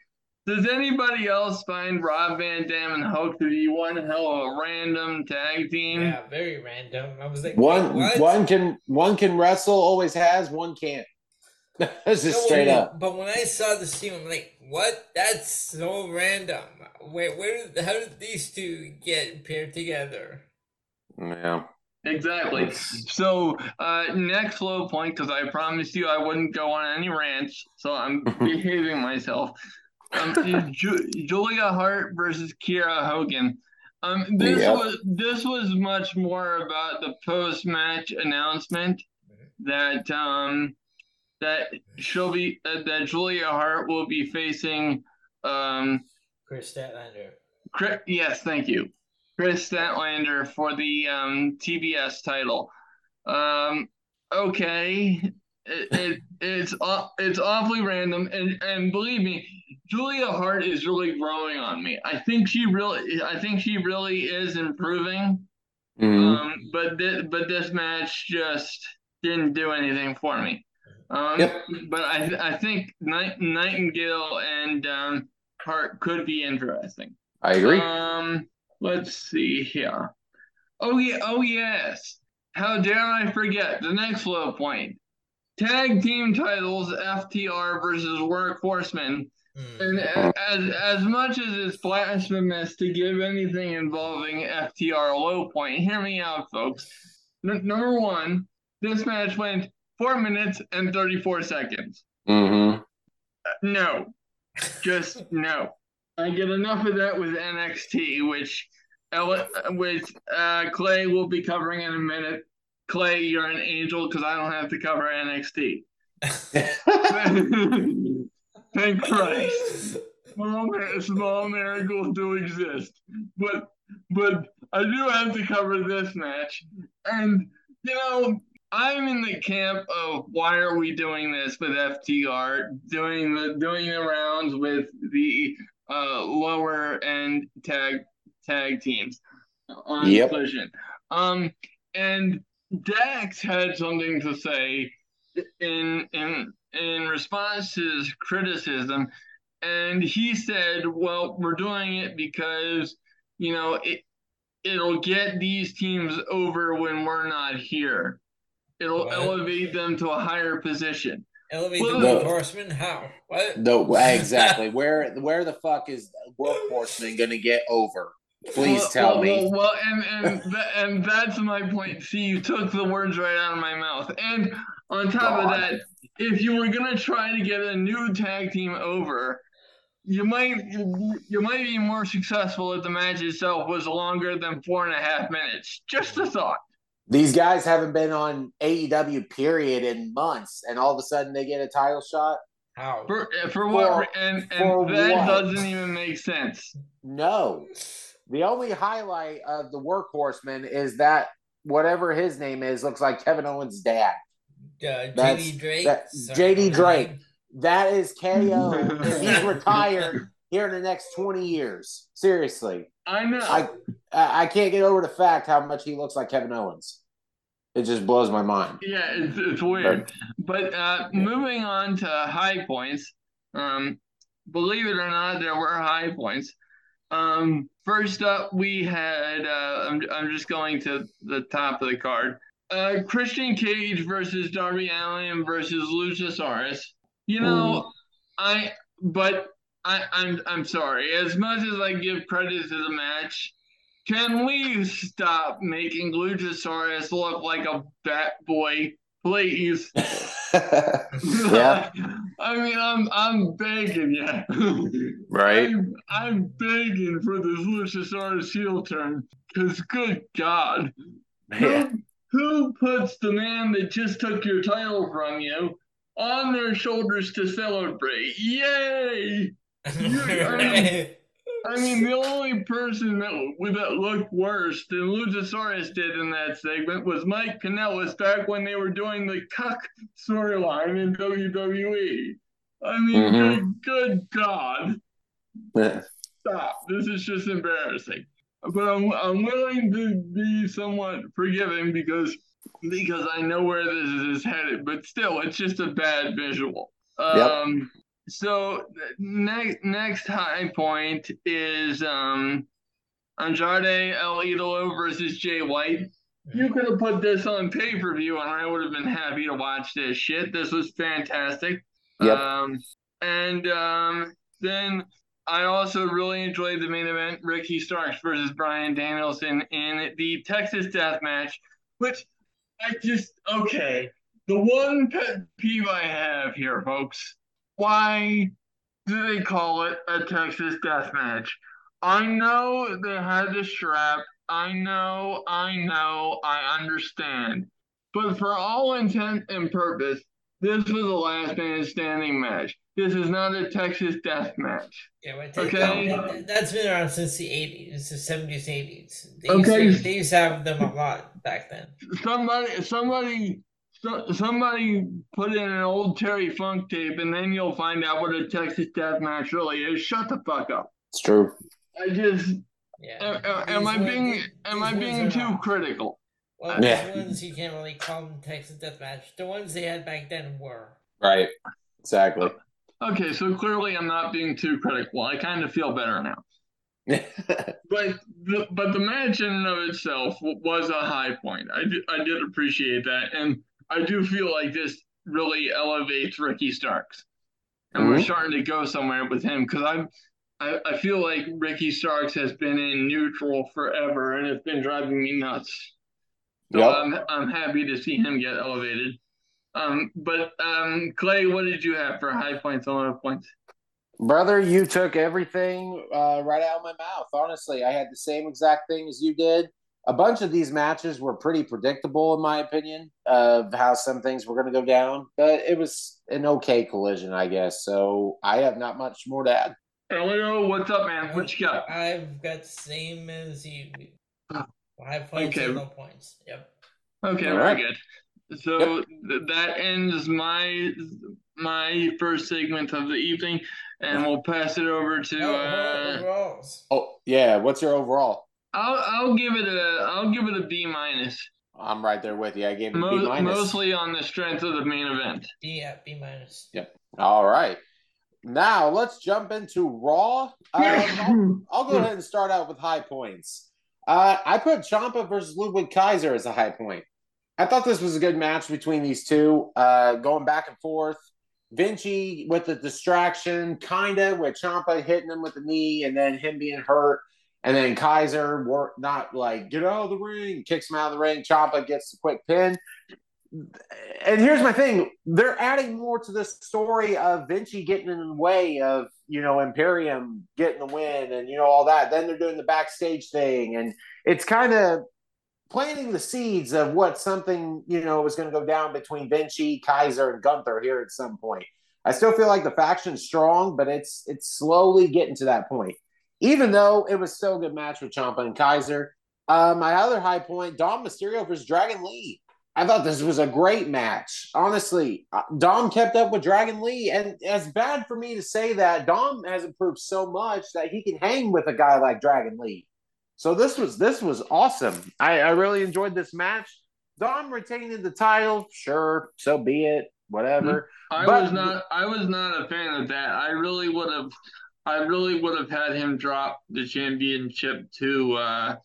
does anybody else find Rob Van Dam and Hook to be one hell of a random tag team? Yeah, very random. I was like, One what? one can one can wrestle, always has, one can't. That's just No, straight when- up. But when I saw the team, I'm like, what? That's so random. Where, where, did- how did these two get paired together? Yeah. Exactly. So, uh, next low point, because I promised you I wouldn't go on any rants, so I'm behaving myself. Um, Ju- Julia Hart versus Kiera Hogan. Um, this Yep. was this was much more about the post match announcement that um that she'll be uh, that Julia Hart will be facing um Kris Statlander. Kris, yes, thank you. Kris Statlander for the um, TBS title. Um, okay, it, it it's it's awfully random, and and believe me, Julia Hart is really growing on me. I think she really, I think she really is improving. Mhm. Um, but this, but this match just didn't do anything for me. Um, Yep. But I I think Night, Nightingale and um, Hart could be interesting. I agree. Um, let's see here. Oh yeah, oh yes. How dare I forget the next low point? Tag team titles FTR versus Workhorsemen. Hmm. And as as much as it's blasphemous to give anything involving FTR a low point, hear me out, folks. N- number one, this match went four minutes and thirty four seconds. hmm No, just no. I get enough of that with NXT, which Ele- which uh, Clay will be covering in a minute. Clay, you're an angel because I don't have to cover NXT. Thank Christ. Small, small miracles do exist, but but I do have to cover this match, and you know I'm in the camp of why are we doing this with FTR, doing the doing the rounds with the uh, lower end tag tag teams on Yep. Collision. Um, and Dax had something to say in in in response to his criticism, and he said, "Well, we're doing it because you know it it'll get these teams over when we're not here. It'll What? elevate them to a higher position." Elevate Well, the no. White Horseman? How? What? No, exactly. where where the fuck is Workhorseman gonna get over? Please Well- tell well, me. Well, well, and and tha- and that's my point. See, you took the words right out of my mouth. And on top of that, if you were gonna try to get a new tag team over, you might you might be more successful if the match itself was longer than four and a half minutes. Just a thought. These guys haven't been on AEW period in months, and all of a sudden they get a title shot. How? For for what? For- re- and for and that what? doesn't even make sense. No, the only highlight of the Workhorseman is that whatever his name is looks like Kevin Owens' dad. Uh, JD Drake? that- JD Drake. That is KO. he's retired here in the next twenty years. Seriously, I know. I I I can't get over the fact how much he looks like Kevin Owens. It just blows my mind. Yeah, it's, it's weird. But uh, moving on to high points, um, believe it or not, there were high points. Um, first up, we had, uh, I'm, I'm just going to the top of the card. Uh, Christian Cage versus Darby Allin versus Luchasaurus. You know, I, but I, I'm I'm sorry. As much as I give credit to the match, can we stop making Luchasaurus look like a bat boy, please? yeah, I mean, I'm I'm begging you. right. I'm, I'm begging for this Luchasaurus heel turn, because good God, Yeah. who puts the man that just took your title from you on their shoulders to celebrate? Yay! I mean, the only person that that looked worse than Luchasaurus did in that segment was Mike Kanellis back when they were doing the cuck storyline in WWE. I mean, Mhm. good, good God, stop! This is just embarrassing. But I'm I'm willing to be somewhat forgiving because because I know where this is headed. But still, it's just a bad visual. Um, so next next high point is um Andrade El Idolo versus Jay White. You could have put this on pay per view, and I would have been happy to watch this shit. This was fantastic. Yep. Um, and um, then I also really enjoyed the main event: Ricky Starks versus Bryan Danielson in the Texas Death Match, which I just okay. The one pet peeve I have here, folks, why do they call it a Texas death match? I know they had the strap. I know, I know, I understand. But for all intent and purpose, this was a last man standing match. This is not a Texas death match. Yeah, but Okay. that, that's been around since the 80s, the 70s, 80s. They Okay. Used to, they used to have them a lot back then. Somebody, somebody, so, somebody put in an old Terry Funk tape, and then you'll find out what a Texas death match really is. Shut the fuck up. It's true. I just Yeah. Am, am- am I being these- am I being too not. critical? Well, Yeah. these ones you can't really call them Texas Deathmatch. The ones they had back then were. Right. Exactly. Okay, so clearly I'm not being too critical. I kind of feel better now. But the, but the match in and of itself was a high point. I did, I did appreciate that, and I do feel like this really elevates Ricky Starks, and we're Mhm. starting to go somewhere with him because I'm. I, I feel like Ricky Starks has been in neutral forever, and it's been driving me nuts. So Yep. I'm I'm happy to see him get elevated. Um, but um, Clay, what did you have for high points and low points? Brother, you took everything uh, right out of my mouth. Honestly, I had the same exact thing as you did. A bunch of these matches were pretty predictable, in my opinion, of how some things were going to go down. But it was an okay collision, I guess. So I have not much more to add. Elio, what's up, man? What you got? I've got the same as you. High points okay. and low points. Yep. Okay, All very right. good. So th- that ends my my first segment of the evening, and we'll pass it over to. Uh, overalls. Oh, yeah. What's your overall? I'll I'll give it a I'll give it a B minus. I'm right there with you. I gave it a B Mo- minus. mostly on the strength of the main event. B yeah, B minus. Yeah. All right. Now let's jump into Raw. Um, I'll, I'll go ahead and start out with high points. Uh, I put Ciampa versus Ludwig Kaiser as a high point. I thought this was a good match between these two, uh, going back and forth. Vinci with the distraction, kind of, with Ciampa hitting him with the knee and then him being hurt. And then Kaiser, not like, get out of the ring, kicks him out of the ring. Ciampa gets the quick pin. And here's my thing they're adding more to this story of vinci getting in the way of you know imperium getting the win and you know all that. Then they're doing the backstage thing and it's kind of planting the seeds of what something you know was going to go down between vinci kaiser and gunther here at some point. I still feel like the faction's strong but it's it's slowly getting to that point even though it was still a good match with Ciampa and kaiser uh, my other high point dom mysterio versus dragon lee I thought this was a great match. Honestly, Uh, Dom kept up with Dragon Lee, and it's bad for me to say that Dom has improved so much that he can hang with a guy like Dragon Lee. So this was this was awesome. I, I really enjoyed this match. Dom retaining the title, sure, so be it. Whatever. I But- was not I was not a fan of that. I really would have I really would have had him drop the championship to uh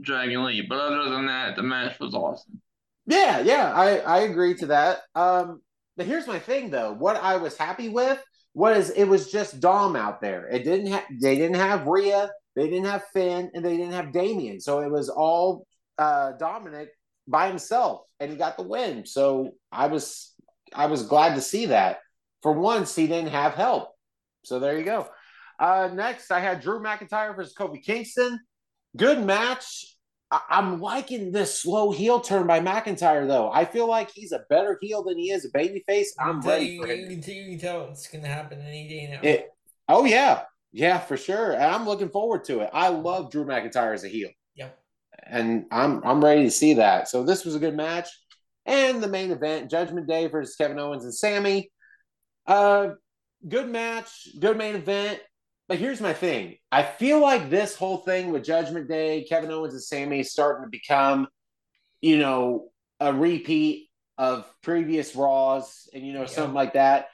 Dragon Lee. But other than that, the match was awesome. Yeah, yeah, I, I agree to that. Um, but here's my thing though. What I was happy with was it was just Dom out there. It didn't have they didn't have Rhea, they didn't have Finn, and they didn't have Damian. So it was all uh, Dominic by himself, and he got the win. So I was I was glad to see that. For once, he didn't have help. So there you go. Uh, next, I had Drew McIntyre versus Kofi Kingston. Good match. I- I'm liking this slow heel turn by McIntyre, though. I feel like he's a better heel than he is a babyface. I'm ready you, for you, him. can you can tell it's gonna happen any day now. It, oh yeah, yeah, for sure. And I'm looking forward to it. I love Drew McIntyre as a heel, Yep. and I'm I'm ready to see that. So this was a good match, and the main event, Judgment Day versus Kevin Owens and Sammy. Uh, good match, good main event. But here's my thing: I feel like this whole thing with Judgment Day, Kevin Owens and Sammy is starting to become, you know, a repeat of previous Raws, and you know Yeah. something like that.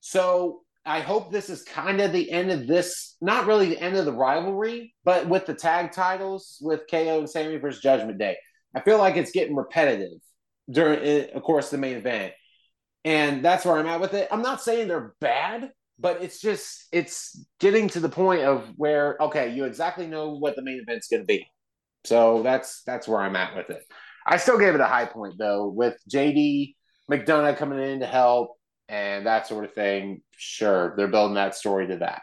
So I hope this is kind of the end of this, not really the end of the rivalry, but with the tag titles with KO and Sammy versus Judgment Day. I feel like it's getting repetitive during, eh, of course, the main event. And that's where I'm at with it. I'm not saying they're bad, but it's just, it's getting to the point of where, okay, you exactly know what the main event's going to be. So that's, that's where I'm at with it. I still gave it a high point though, with JD McDonagh coming in to help and that sort of thing. Sure, they're building that story to that.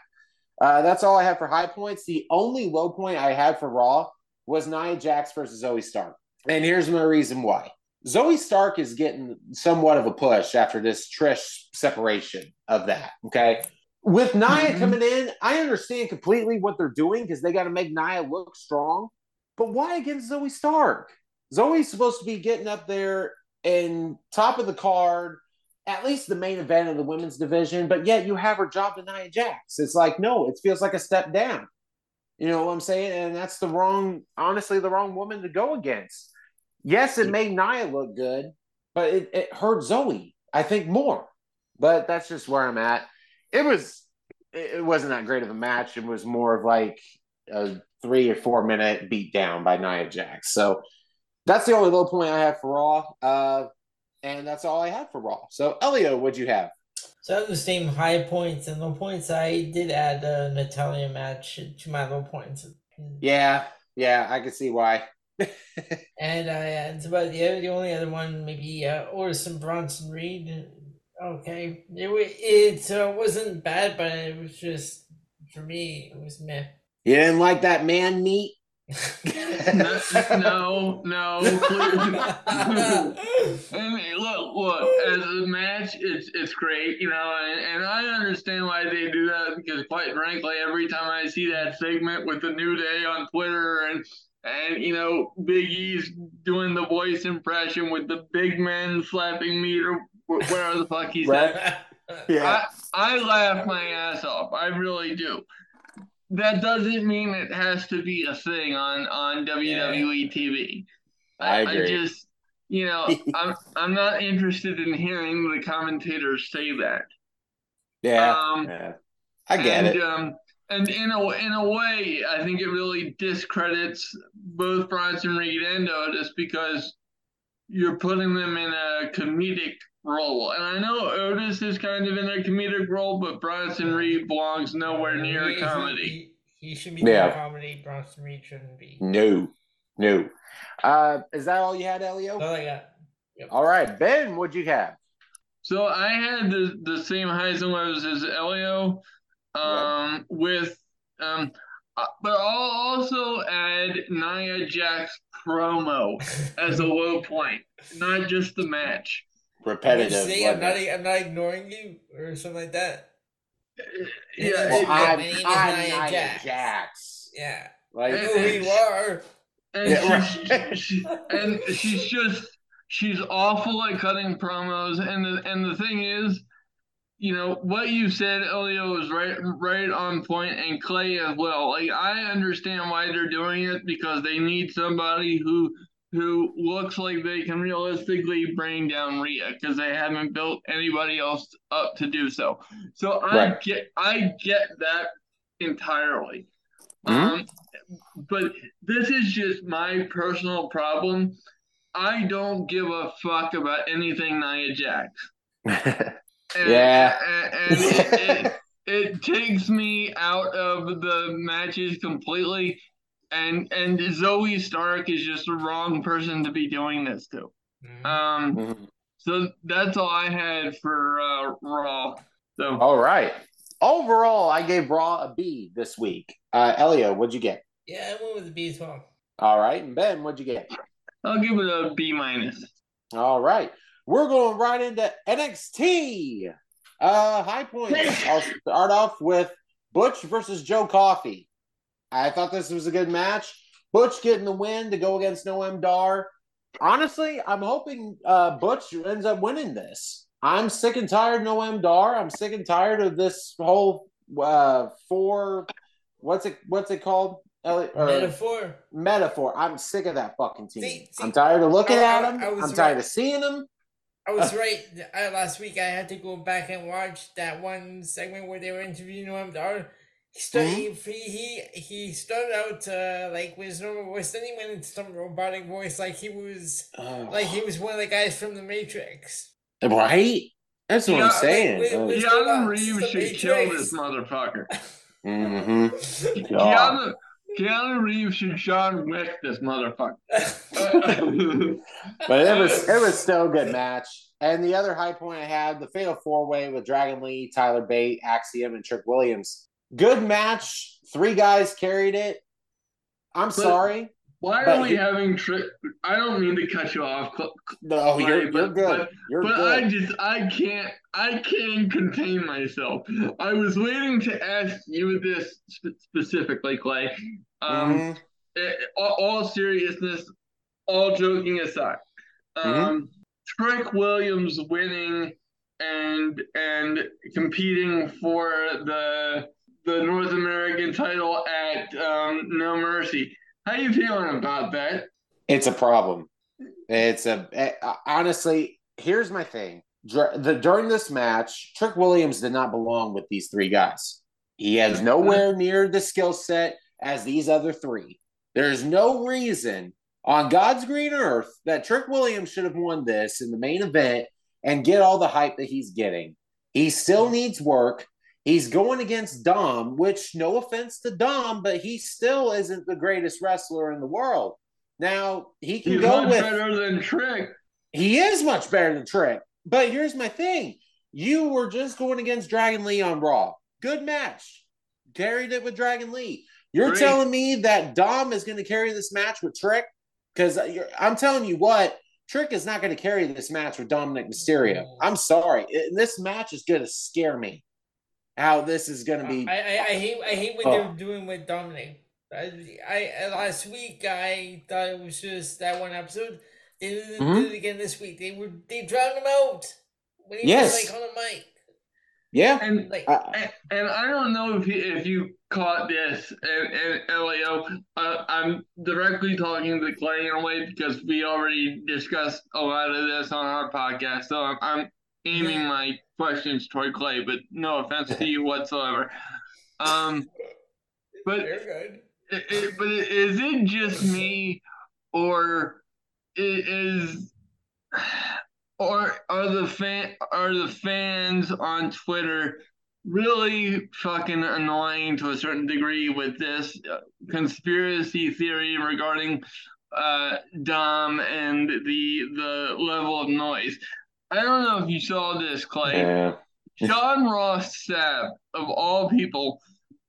Uh, that's all I have for high points. The only low point I had for Raw was Nia Jax versus Zoey Stark. And here's my reason why. Zoey Stark is getting somewhat of a push after this Trish separation of that. Okay. With Nia Mhm. coming in, I understand completely what they're doing because they got to make Nia look strong. But why against Zoey Stark? Zoey's supposed to be getting up there and top of the card, at least the main event of the women's division, but yet you have her job to Nia Jax. It's like, no, it feels like a step down. You know what I'm saying? And that's the wrong, honestly, the wrong woman to go against. Yes, it made Nia look good, but it, it hurt Zoey, I think, more. But that's just where I'm at. It was it wasn't that great of a match. It was more of like a three or four minute beat down by Nia Jax. So that's the only low point I have for Raw. Uh, and that's all I had for Raw. So Elio, what'd you have? So I have the same high points and low points. I did add a Natalya match to my low points. Yeah, yeah, I can see why. And I it's about the the only other one maybe uh, Orson Bronson Reed. Okay, it it uh, wasn't bad, but it was just for me it was meh. You didn't like that man meat? no, no, no. I mean, look, look. As a match, it's it's great, you know, and, and I understand why they do that because, quite frankly, every time I see that segment with the New Day on Twitter and and you know Big E's doing the voice impression with the big men slapping me or whatever the fuck he said. I, I laugh my ass off. I really do. That doesn't mean it has to be a thing on on WWE TV. I agree. just, you know, I'm I'm not interested in hearing the commentators say that. Yeah, Um, yeah. I get and, it. Um, and in a in a way, I think it really discredits both Bronson Reed and Otis because you're putting them in a comedic role. And I know Otis is kind of in a comedic role, but Bronson Reed belongs nowhere near He- he- comedy. He, he should be Yeah. doing comedy. Bronson Reed shouldn't be. No, no. Uh, is that all you had, Elio? That's all I got. All right, Ben, what'd you have? So I had the, the same highs and lows as Elio, um, with um, uh, but I'll also add Nia Jax promo as a low point, not just the match. Repetitive. See, I'm wasn't I'm not ignoring you or something like that. Yeah, Well, I'm, My name I'm Nia Nia Jax. Jax. Yeah. Like, I know who you are. and Yeah, she's, right. she, and she's just she's awful at cutting promos and the and the thing is you know what you said Elio is right right on point and Clay as well like I understand why they're doing it because they need somebody who who looks like they can realistically bring down Rhea because they haven't built anybody else up to do so so I Right. get I get that entirely Mhm. um but this is just my personal problem. I don't give a fuck about anything Nia Jax. And, Yeah. And, and it, it, it takes me out of the matches completely. And and Zoey Stark is just the wrong person to be doing this to. Mhm. Um, Mhm. so that's all I had for uh, Raw. So All right. Overall, I gave Raw a B this week. Uh, Elio, what'd you get? Yeah, I went with the B as well. All right. And Ben, what'd you get? I'll give it a B minus. All right. We're going right into NXT. Uh, high points. I'll start off with Butch versus Joe Coffey. I thought this was a good match. Butch getting the win to go against Noam Dar. Honestly, I'm hoping uh, Butch ends up winning this. I'm sick and tired of Noam Dar. I'm sick and tired of this whole uh, four. What's it? What's it called? Meta-Four. Meta-Four. I'm sick of that fucking team. See- see, I'm tired of looking I- at I- them. I was I'm tired right. of seeing them. I was right. I, last week I had to go back and watch that one segment where they were interviewing him. Dar. He started. Mm-hmm. He, he he started out uh, like with his normal voice. Then he went into some robotic voice, like he was like he was one of the guys from the Matrix. right? That's what Yeah, I'm like, saying. wait, Uh, wait. Keanu the Reeves should kill this motherfucker. mm-hmm. Keanu, Keanu Reeves should John Wick this motherfucker. But it was it was still a good match. And the other high point I had the Fatal Four Way with Dragon Lee, Tyler Bate, Axiom, and Trick Williams. Good match. Three guys carried it. I'm sorry. Why are we he- having trick? I don't mean to cut you off, Cl- No, you're, you're but- good. but- you're but good. I just I can't I can't contain myself. I was waiting to ask you this sp- specifically, Clay. Um, Mhm. eh, all, all seriousness, all joking aside, um, Trick Williams winning and and competing for the the North American title at um, No Mercy. How you feeling about that? It's a problem. It's a eh, honestly. Here's my thing. The during this match, Trick Williams did not belong with these three guys. He has nowhere near the skill set as these other three. There's no reason on God's green earth that Trick Williams should have won this in the main event and get all the hype that he's getting. He still needs work. He's going against Dom, which no offense to Dom, but he still isn't the greatest wrestler in the world. Now he can He's go much with better than Trick. he is much better than Trick. But here's my thing. You were just going against Dragon Lee on Raw. Good match. Carried it with Dragon Lee. You're Great. telling me that Dom is going to carry this match with Trick? Because I'm telling you what, Trick is not going to carry this match with Dominic Mysterio. I'm sorry. It- this match is going to scare me. How this is going to be. I, I, I hate I hate what Oh. they're doing with Dominic. I, I last week I thought it was just that one episode. They did, it- Mhm. did it again this week. They were they drowned him out when he Yes. was like on the mic. Yeah. And Like I- and, and I don't know if you, if you caught this, and, and Elio, uh, I'm directly talking to Clay in a way because we already discussed a lot of this on our podcast. So I'm, I'm aiming my questions toward Clay, but no offense to you whatsoever. Um, but good. it, it, but is it just me, or is, or are the fan are the fans on Twitter really fucking annoying to a certain degree with this uh, conspiracy theory regarding uh, Dom and the the level of noise? I don't know if you saw this, Clay. Yeah. John Ross Sapp, of all people,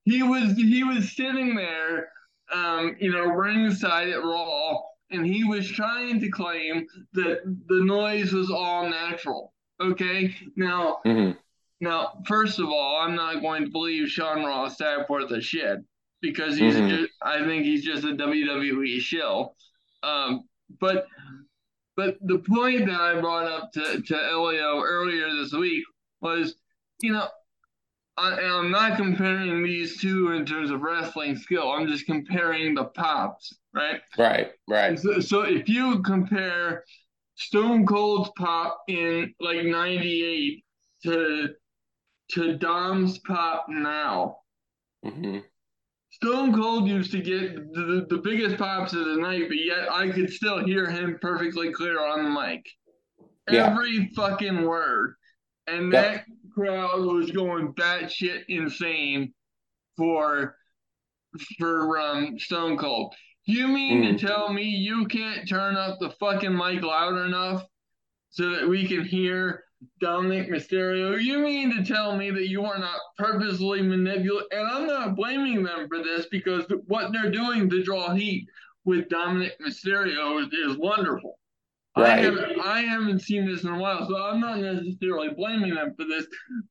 he was he was sitting there, um, you know, ringside at Raw, and he was trying to claim that the noise was all natural. Okay, now Mhm. now first of all, I'm not going to believe Sean Ross Sapp worth a shit because he's Mhm. just, I think he's just a WWE shill. Um, but but the point that I brought up to, to Elio earlier this week was, you know, I, I'm not comparing these two in terms of wrestling skill. I'm just comparing the pops, right? Right. Right. So, so if you compare Stone Cold's pop in like '98 to to Dom's pop now, hmm Stone Cold used to get the, the biggest pops of the night, but yet I could still hear him perfectly clear on the mic. Yeah. Every fucking word. And Yep. that crowd was going batshit insane for for um Stone Cold. You mean Mm. to tell me you can't turn up the fucking mic loud enough so that we can hear Dominic Mysterio? You mean to tell me that you are not purposely manipulating? And I'm not blaming them for this because what they're doing to draw heat with Dominic Mysterio is, is wonderful. I haven't, I haven't seen this in a while, so I'm not necessarily blaming them for this.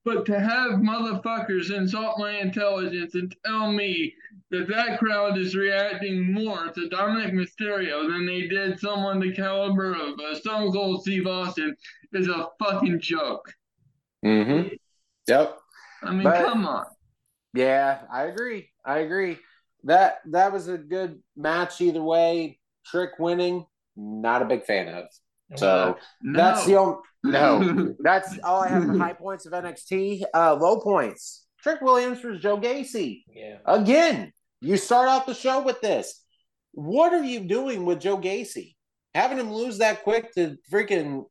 But to have motherfuckers insult my intelligence and tell me that that crowd is reacting more to Dominic Mysterio than they did someone the caliber of uh, Stone Cold Steve Austin is a fucking joke. Mm-hmm. Yep. I mean, But- come on. Yeah, I agree. I agree. That that was a good match either way. Trick winning, not a big fan of. So that's the only no. That's all I have for high points of NXT. Uh, low points. Trick Williams versus Joe Gacy. Yeah. Again, you start off the show with this. What are you doing with Joe Gacy? Having him lose that quick to freaking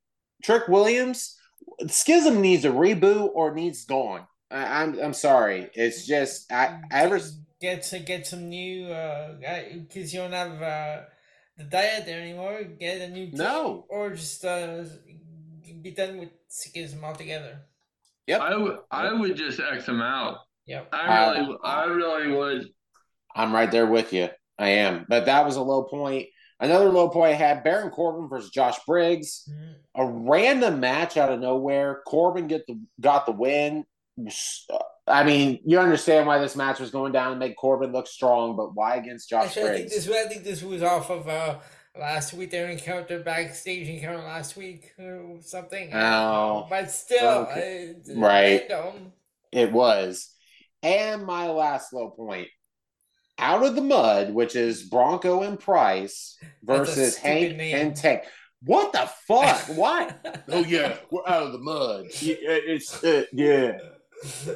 Trick Williams? Schism needs a reboot or needs gone. I, I'm I'm sorry. It's just I, I ever get to get some new uh because you don't have uh the Dyad there anymore. Get a new team, No. or just uh be done with Schism altogether. Yep. I would I would just X him out. Yep. I really Uh, I really would. I'm right there with you. I am. But that was a low point. Another low point I had Baron Corbin versus Josh Briggs. Mhm. A random match out of nowhere. Corbin get the got the win. I mean, you understand why this match was going down to make Corbin look strong, but why against Josh Actually, I think this I think this was off of uh last week their encounter backstage encounter last week or something. I don't know. Oh, but still, okay. uh, Right. random. It was. And my last low point. Out of the mud, which is Bronco and Price versus stupid Hank name. and Tank. What the fuck? Why? oh yeah, we're out of the mud. Yeah, it's uh, yeah.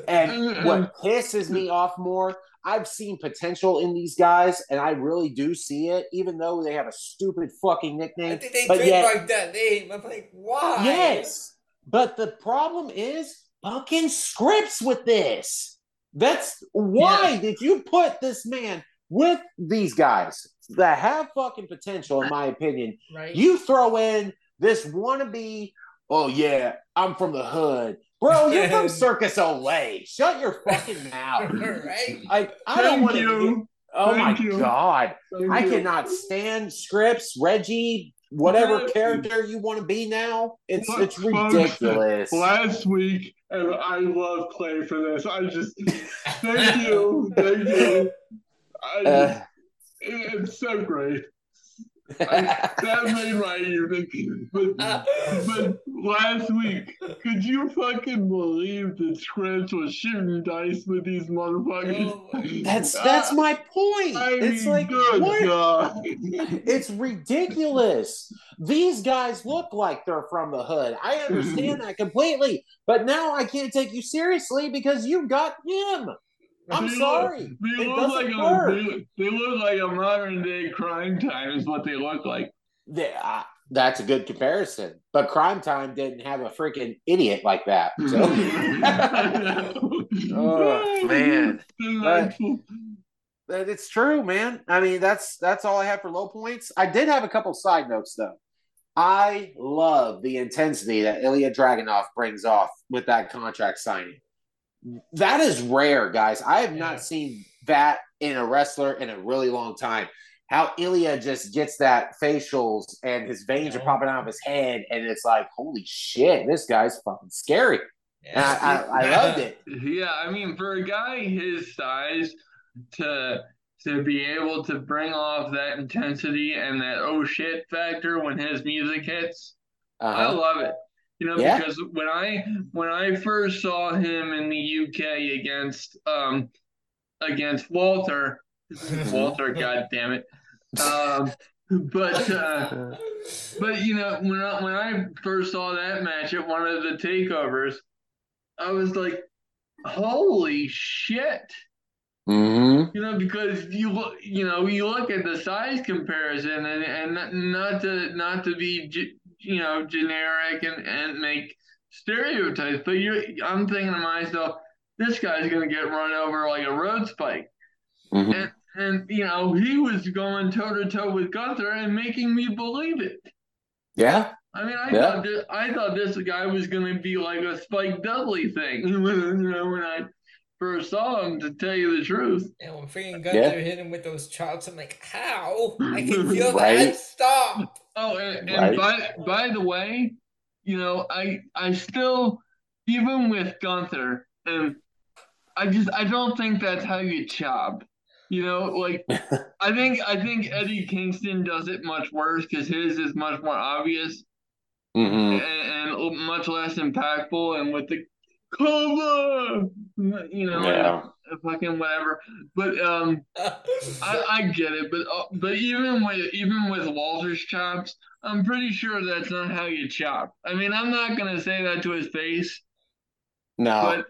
And mm-hmm. what pisses me off more, I've seen potential in these guys, and I really do see it, even though they have a stupid fucking I nickname. think they But yet- trademarked that name. I'm like, why? Yes, but the problem is fucking Scrypts with this. That's why did you put this man with these guys that have fucking potential, in my opinion? Right. You throw in this wannabe. Oh yeah, I'm from the hood, bro. You're from Circus Olay. Shut your fucking mouth. right. I I don't want to. Oh Thank my you. god. Thank I you. cannot stand Scrypts, Reggie, whatever Yeah. character you want to be now. It's Look, it's ridiculous. Last week, and I love Clay for this. I just thank you, thank you. I, Uh, it- it's so great. I, that made my evening. But, but last week, could you fucking believe that Scrypts was shooting dice with these motherfuckers? Oh that's that's my point. I it's mean, like good what? God. It's ridiculous. These guys look like they're from the hood. I understand that completely, but now I can't take you seriously because you got him. I'm They look- sorry. They It look like doesn't a they, they look like a modern day Cryme Tyme is what they look like. They- uh, that's a good comparison. But Cryme Tyme didn't have a freaking idiot like that. So. Oh, man. Delightful. But it's true, man. I mean, that's that's all I have for low points. I did have a couple side notes though. I love the intensity that Ilya Dragunov brings off with that contract signing. That is rare, guys. I have Yeah. not seen that in a wrestler in a really long time. How Ilya just gets that facials and his veins are popping out of his head, and it's like, holy shit, this guy's fucking scary. And I, I, I loved it. Yeah, I mean, for a guy his size to to be able to bring off that intensity and that oh shit factor when his music hits, I Uh-huh. love it. You know, Yeah. because when I when I first saw him in the UK against um against Walter, Walter, god damn it. Um but uh but you know, when I when I first saw that match at one of the takeovers, I was like, holy shit. Mm-hmm. You know, because you look, you know, you look at the size comparison, and and not- not to not to be, ge- you know, generic and and make stereotypes, but you I'm thinking to myself, this guy's gonna get run over like a road spike. Mhm. And and you know, he was going toe to toe with Gunther and making me believe it. Yeah. I mean, I Yeah. thought this, I thought this guy was gonna be like a Spike Dudley thing. you know, when I first saw him, to tell you the truth. And when freaking Gunther Yeah. hit him with those chops, I'm like, how? I can feel Right. that. Stop. Oh, and, Right. by by the way, you know, I I still even with Gunther, and I just I don't think that's how you chop. You know, like I think I think Eddie Kingston does it much worse because his is much more obvious hmm and, and much less impactful, and with the cover, you know, Yeah. Fucking whatever. But um, I, I get it, but uh, but even with even with Walter's chops, I'm pretty sure that's not how you chop. I mean, I'm not gonna say that to his face, No.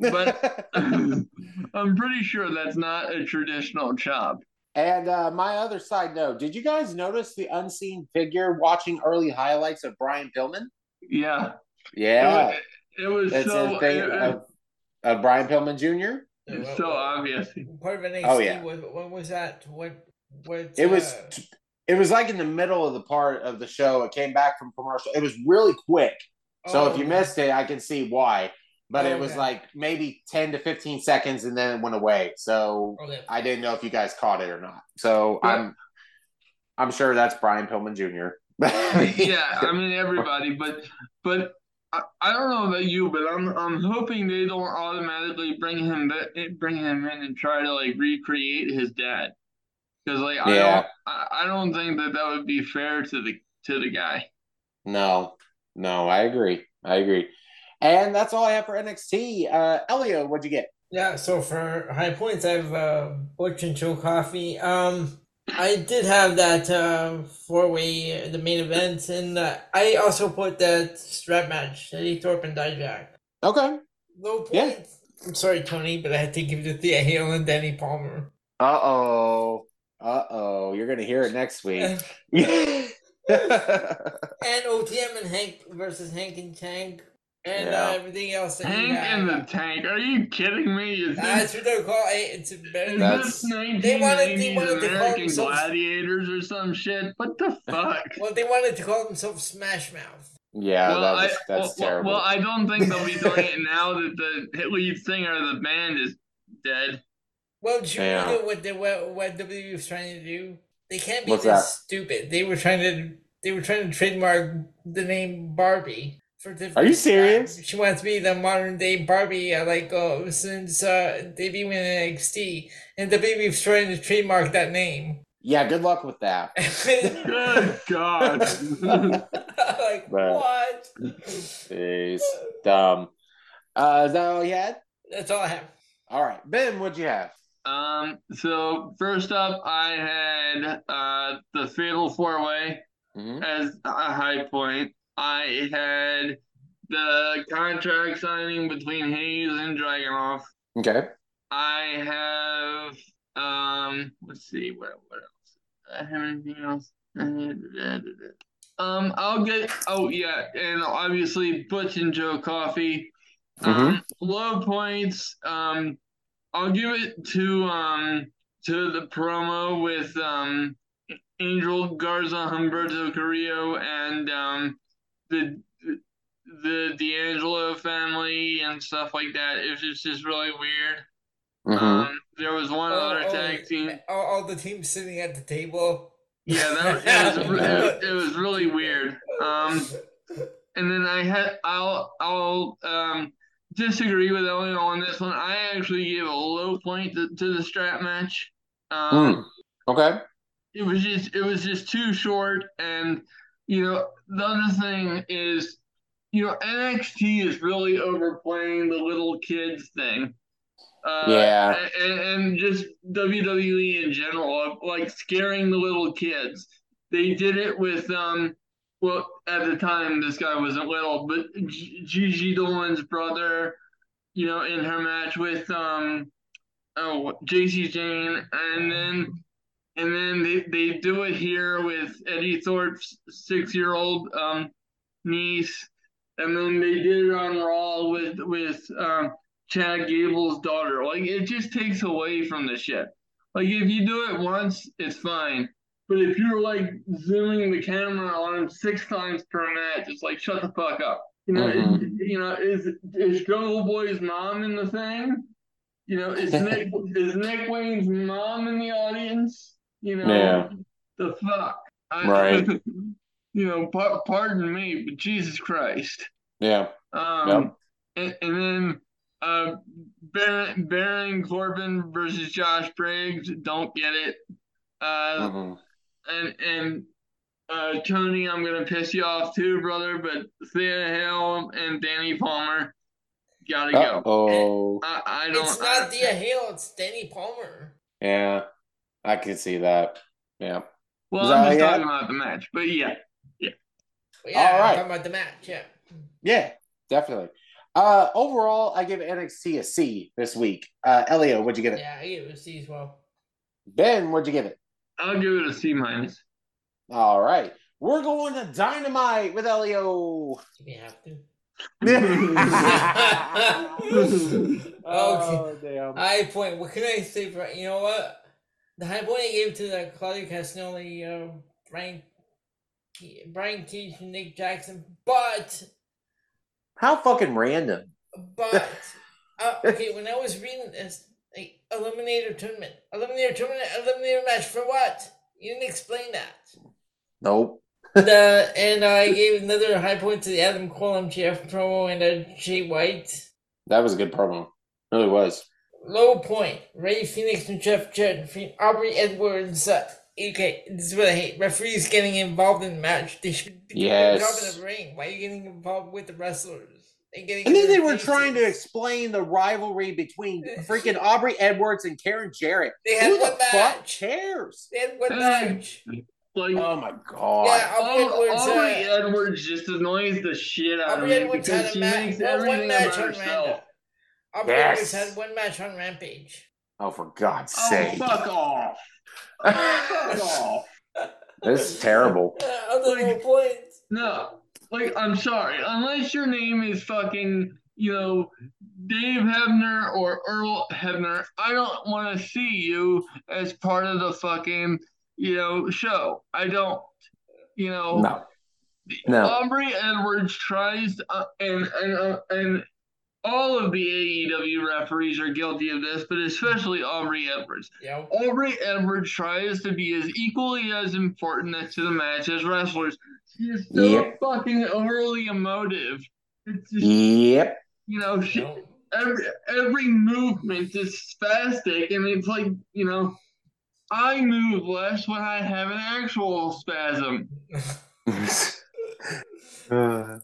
but but I'm pretty sure that's not a traditional chop. and uh, my other side note: Did you guys notice the unseen figure watching early highlights of Brian Pillman? Yeah, Yeah, it was, it was so a thing it- of, of Brian Pillman Jr. it's so obvious. Part of NXT. Oh, yeah. What, what was that? What? What? It was uh, it was like in the middle of the part of the show. It came back from commercial. It was really quick. So oh, if you okay. missed it, I can see why. But Oh, it was okay. like maybe 10 to 15 seconds and then it went away. So Okay. I didn't know if you guys caught it or not. So Yeah. I'm I'm sure that's Brian Pillman Jr. yeah, I mean everybody, but but I, I don't know about you, but I'm I'm hoping they don't automatically bring him ba- bring him in and try to like recreate his dad, because like I don't I, I don't think that that would be fair to the to the guy. No, no, I agree. I agree. And that's all I have for NXT. Uh Elio, what'd you get? Yeah, so for high points, I have uh, Butch and Joe Coffey. Um, I did have that uh, four way, the main event, and uh, I also put that strap match, Eddy Thorpe and Dijak. Okay. Low Yeah. I'm sorry, Tony, but I had to give it to Thea Hail and Dani Palmer. Uh oh. Uh oh. You're gonna hear it next week. And OTM and Hank versus Hank and Tank, and Yeah. uh, everything else that you in the tank? Are you kidding me? Is That's this, what they're called. It's better. is That's- this They wanted- they 1980s wanted to call American themselves- Gladiators or some shit? What the fuck? Well, they wanted to call themselves Smash Mouth. yeah, well, that was, I, that's well, terrible. well, I don't think they'll be doing it now that the lead singer of the band is dead. Well, did you Yeah. read what the what, what WWE was trying to do? They can't be What's this that? stupid. They were trying to they were trying to trademark the name Barbie for different. Are you serious? She wants to be the modern day Barbie, uh, like uh, since uh, debuting in NXT, and WWE was trying to trademark that name. yeah, good luck with that. Good God. like Right. what? Jeez. Dumb. Uh, is that all you had? That's all I have. All right. Ben, what'd you have? Um, so first up, I had uh the Fatal Four Way Mhm. as a high point. I had the contract signing between Hayes and Dragunov. Okay. I have um, let's see, what what else? I have anything else? Um, I'll get. Oh yeah, and obviously Butch and Joe Coffey. Um, low points. Um, I'll give it to um to the promo with um Angel Garza, Humberto Carrillo, and um the the D'Angelo family and stuff like that. It was just, just really weird. Mhm. Um, there was one Oh, other oh, tag team. All, all the teams sitting at the table. Yeah, that it was, it, it was really weird. Um, and then I had I'll I'll um disagree with Elio on this one. I actually gave a low point to, to the strap match. Um, Mm. Okay. it was just it was just too short and you know the other thing is you know NXT is really overplaying the little kids thing. Uh, Yeah. and, and just WWE in general, like scaring the little kids. They did it with um, well at the time this guy wasn't little, but Gigi Dolin's brother, you know, in her match with um, oh Jacy Jayne, and then and then they, they do it here with Eddy Thorpe's six year old um, niece. and then they did it on Raw with with um, Chad Gable's daughter. Like it just takes away from the shit. Like if you do it once, it's fine. But if you're like zooming the camera on him six times per match, it's like shut the fuck up. You know, Mhm. is, you know, is is Jungle Boy's mom in the thing? You know, is Nick is Nick Wayne's mom in the audience? You know, Yeah. the fuck. I, Right. you know, par- pardon me, but Jesus Christ. Yeah. Um, and, and then uh, Baron, Baron Corbin versus Josh Briggs. Don't get it. Uh, Mhm. and and uh, Tony, I'm gonna piss you off too, brother. But Thea Hail and Dani Palmer gotta go. Oh. I, I don't. It's not Thea Hail, it's Dani Palmer. Yeah. I can see that. Yeah. well, Is I'm just talking about the match, but yeah. But yeah, All right. I'm talking about the match, yeah. Yeah, definitely. Uh overall, I give NXT a C this week. Uh Elio, what'd you give it? Yeah, I give it a C as well. Ben, what'd you give it? I'll give it a C minus. All right. We're going to Dynamite with Elio. Do we have to? oh, damn. High point. What can I say for you know what? The high point I gave to the Claudio Castagnoli, uh, Brian, Brian Cage, and Nick Jackson, but How fucking random. but uh, okay, when I was reading this, like eliminator tournament, eliminator tournament, eliminator match for what? You didn't explain that. Nope. the and I gave another high point to the Adam Cole MJF promo and uh, Jay White. That was a good promo. It really was. Low point. Rey Fenix and Jeff Jarrett defeat Aubrey Edwards. Uh, okay, this is what I hate. Referees getting involved in the match. They should be doing their job Yes. in the ring. Why are you getting involved with the wrestlers? And, getting And then they were faces? trying to explain the rivalry between freaking Aubrey Edwards and Karen Jarrett. They had Who the one fuck match. cares? They had one Hey. match. Like Oh my god. Yeah, Aubrey Edwards. Aubrey Uh, Edwards just annoys the shit out of me Edwards because had she a makes everything about herself. Random. Aubrey Yes. Edwards had one match on Rampage. Oh, for God's Oh, sake. fuck off. Fuck off. this is terrible. Other little points. No, like, I'm sorry. Unless your name is fucking, you know, Dave Hebner or Earl Hebner, I don't want to see you as part of the fucking, you know, show. I don't. You know, No. No. Aubrey Edwards tries, uh, and and uh, and all of the AEW referees are guilty of this, but especially Aubrey Edwards. Yo. Aubrey Edwards tries to be as equally as important to the match as wrestlers. She is so Yep. fucking overly emotive. It's just, Yep. you know, she, No. every every movement is spastic, and it's like, you know, I move less when I have an actual spasm. Uh,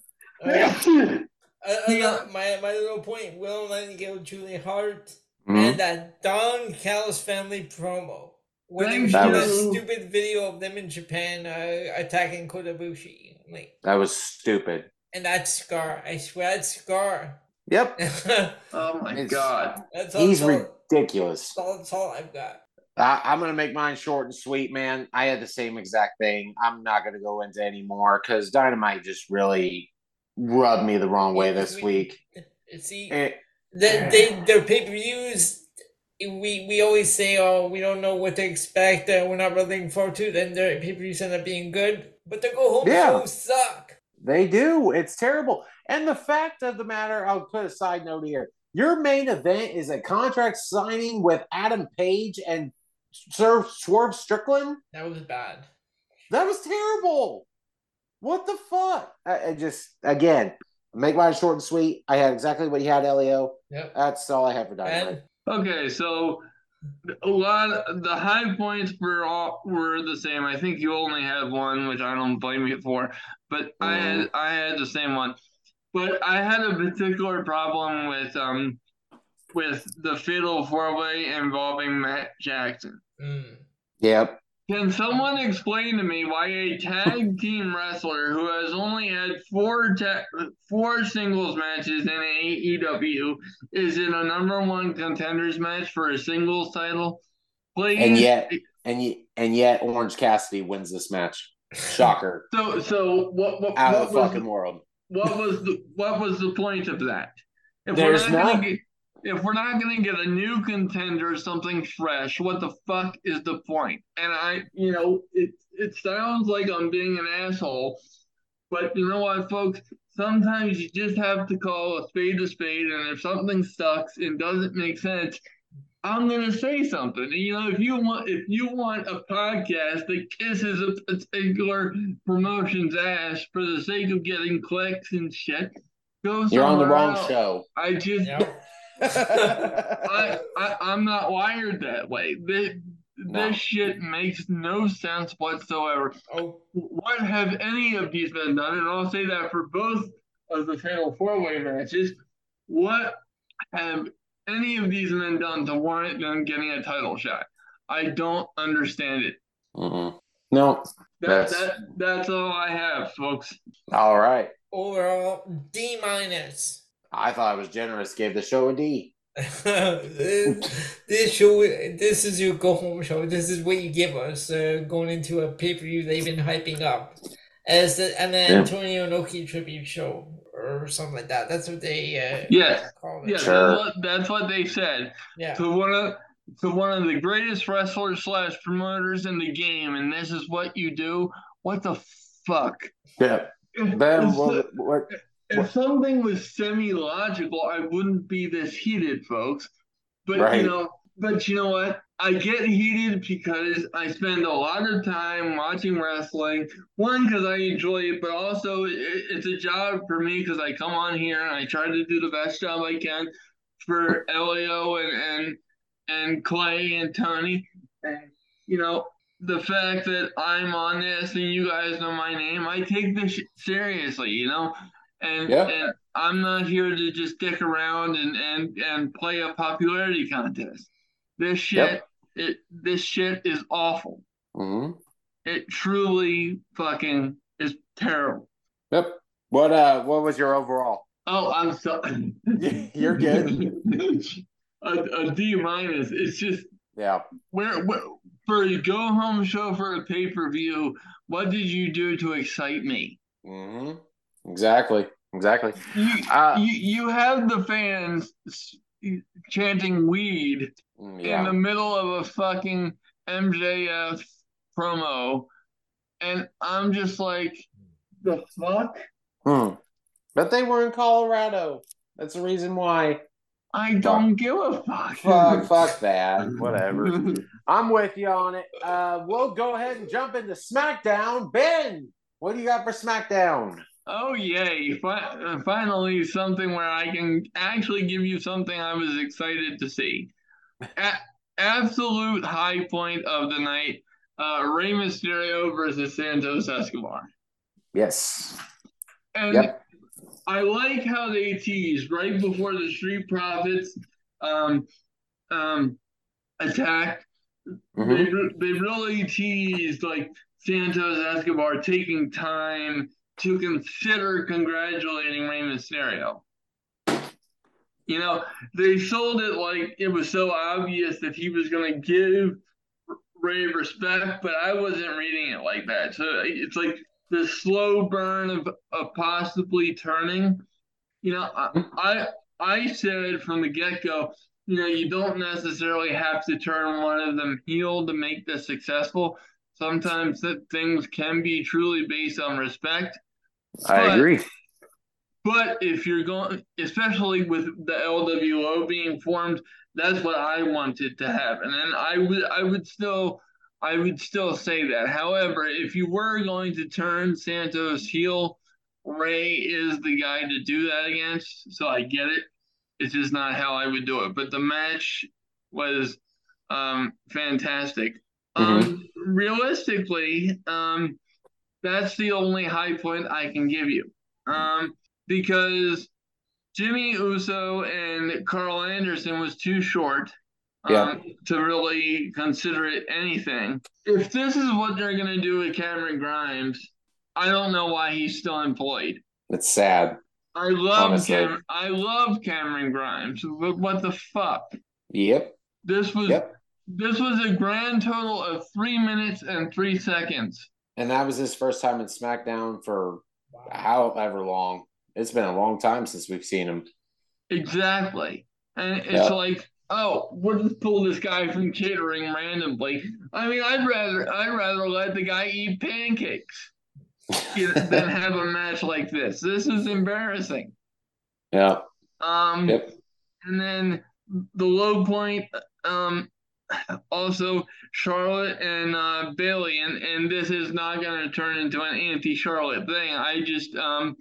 uh, Yeah. my, my little point, Will Nightingale, Julia Hart, mhm. and that Don Callis family promo. When they Thank showed you. that stupid video of them in Japan uh, attacking Kota Ibushi. Like, That was stupid. and that Scar. I swear that's Scar. Yep. Oh my It's- god. all, He's that's, ridiculous. that's, all, that's all I've got. I, am gonna make mine short and sweet, man. I had the same exact thing. I'm not gonna go into any more because Dynamite just really rubbed me the wrong way this week. See, Eh, the, they, their pay per views. We we always say, oh, we don't know what to expect. Uh, we're not really looking forward to. Then their pay per views end up being good, but their go home Yeah. shows suck. They do. It's terrible. And the fact of the matter, I'll put a side note here. Your main event is a contract signing with Adam Page and Sir Swerve Strickland. That was bad. That was terrible. What the fuck? I, I just again make mine short and sweet. I had exactly what you had, Elio. Yep. That's all I have for Dynamite. And Okay, so a lot of the high points were all were the same. I think you only had one, which I don't blame you for, but I had I had the same one. But I had a particular problem with um with the fatal four way involving Matt Jackson. mm, Yep. Can someone explain to me why a tag team wrestler who has only had four ta- four singles matches in AEW is in a number one contenders match for a singles title? Please. And yet, and yet, and yet, Orange Cassidy wins this match. Shocker! so so what what, Out what of the was fucking world. what was the what was the point of that? If There's we're not. gonna get if we're not gonna get a new contender, something fresh, what the fuck is the point? And I, you know, it it sounds like I'm being an asshole, but you know what, folks? Sometimes you just have to call a spade a spade, and if something sucks and doesn't make sense, I'm gonna say something. And, you know, if you want if you want a podcast that kisses a particular promotion's ass for the sake of getting clicks and shit, go You're on the wrong else. show. I just Yep. I, I I'm not wired that way. This, No. this shit makes no sense whatsoever. Oh, What have any of these men done? And I'll say that for both of the fatal four way matches. What have any of these men done to warrant them getting a title shot? I don't understand it. Mhm. No. That, That's- that that's all I have, folks. All right. overall D minus. I thought I was generous. Gave the show a D. this show, this is your go home show. This is what you give us uh, going into a pay per view they've been hyping up as the an Yeah. Antonio Inoki tribute show or something like that. That's what they uh, Yes. call it. Yeah, Sure. that's, what, that's what they said. Yeah. to one of to one of the greatest wrestlers slash promoters in the game, and this is what you do. What the fuck? Yeah. If, Ben, what, what, if something was semi logical, I wouldn't be this heated, folks. But Right. you know, but you know what? I get heated because I spend a lot of time watching wrestling. One, because I enjoy it, but also it, it's a job for me because I come on here and I try to do the best job I can for Elio and and and Clay and Tony. And you know, the fact that I'm on this and you guys know my name, I take this seriously, you know. And Yeah. and I'm not here to just dick around and and and play a popularity contest. This shit, Yep. it this shit is awful. hmm It truly fucking is terrible. Yep. What uh what was your overall? Oh, I'm sorry. You're good. a, a D minus. It's just Yeah. where, where for a go home show for a pay per view. What did you do to excite me? hmm Exactly. Exactly. You Uh, you, you have the fans chanting weed Mm, in the middle of a fucking MJF promo, and I'm just like, the fuck. Hmm. But they were in Colorado. That's the reason why. I don't give a fuck. Fuck, fuck that. Whatever. I'm with you on it. Uh, we'll go ahead and jump into SmackDown. Ben, what do you got for SmackDown? Oh yay! Fi- uh, finally, something where I can actually give you something I was excited to see. A- absolute high point of the night: uh, Rey Mysterio versus Santos Escobar. Yes. And Yep. I like how they teased right before the Street Profits um, um, attack. Mhm. They, they really teased like Santos Escobar taking time to consider congratulating Rey Mysterio. You know, they sold it like it was so obvious that he was going to give Rey respect, but I wasn't reading it like that. So it's like the slow burn of, of possibly turning. You know, I, I said from the get go, you know, you don't necessarily have to turn one of them heel to make this successful. Sometimes that things can be truly based on respect. I But- agree. But if you're going, especially with the LWO being formed, that's what I wanted to happen, and I would, I would still, I would still say that. However, if you were going to turn Santos heel, Rey is the guy to do that against. So I get it. It's just not how I would do it. But the match was um, fantastic. Um, realistically, um, that's the only high point I can give you. Um, because Jimmy Uso and Karl Anderson was too short um, Yeah. to really consider it anything. If this is what they're going to do with Cameron Grimes, I don't know why he's still employed. It's sad. I love Cam- I love Cameron Grimes, but what the fuck? Yep. This was Yep. this was a grand total of three minutes and three seconds. And that was his first time in SmackDown for however long. It's been a long time since we've seen him. Exactly. And it's Yeah. like, oh, we'll just pull this guy from catering randomly. I mean, I'd rather I'd rather let the guy eat pancakes than have a match like this. This is embarrassing. Yeah. Um, Yep. and then the low point, um, also Charlotte and uh, Bayley, and and this is not going to turn into an anti-Charlotte thing. I just, um,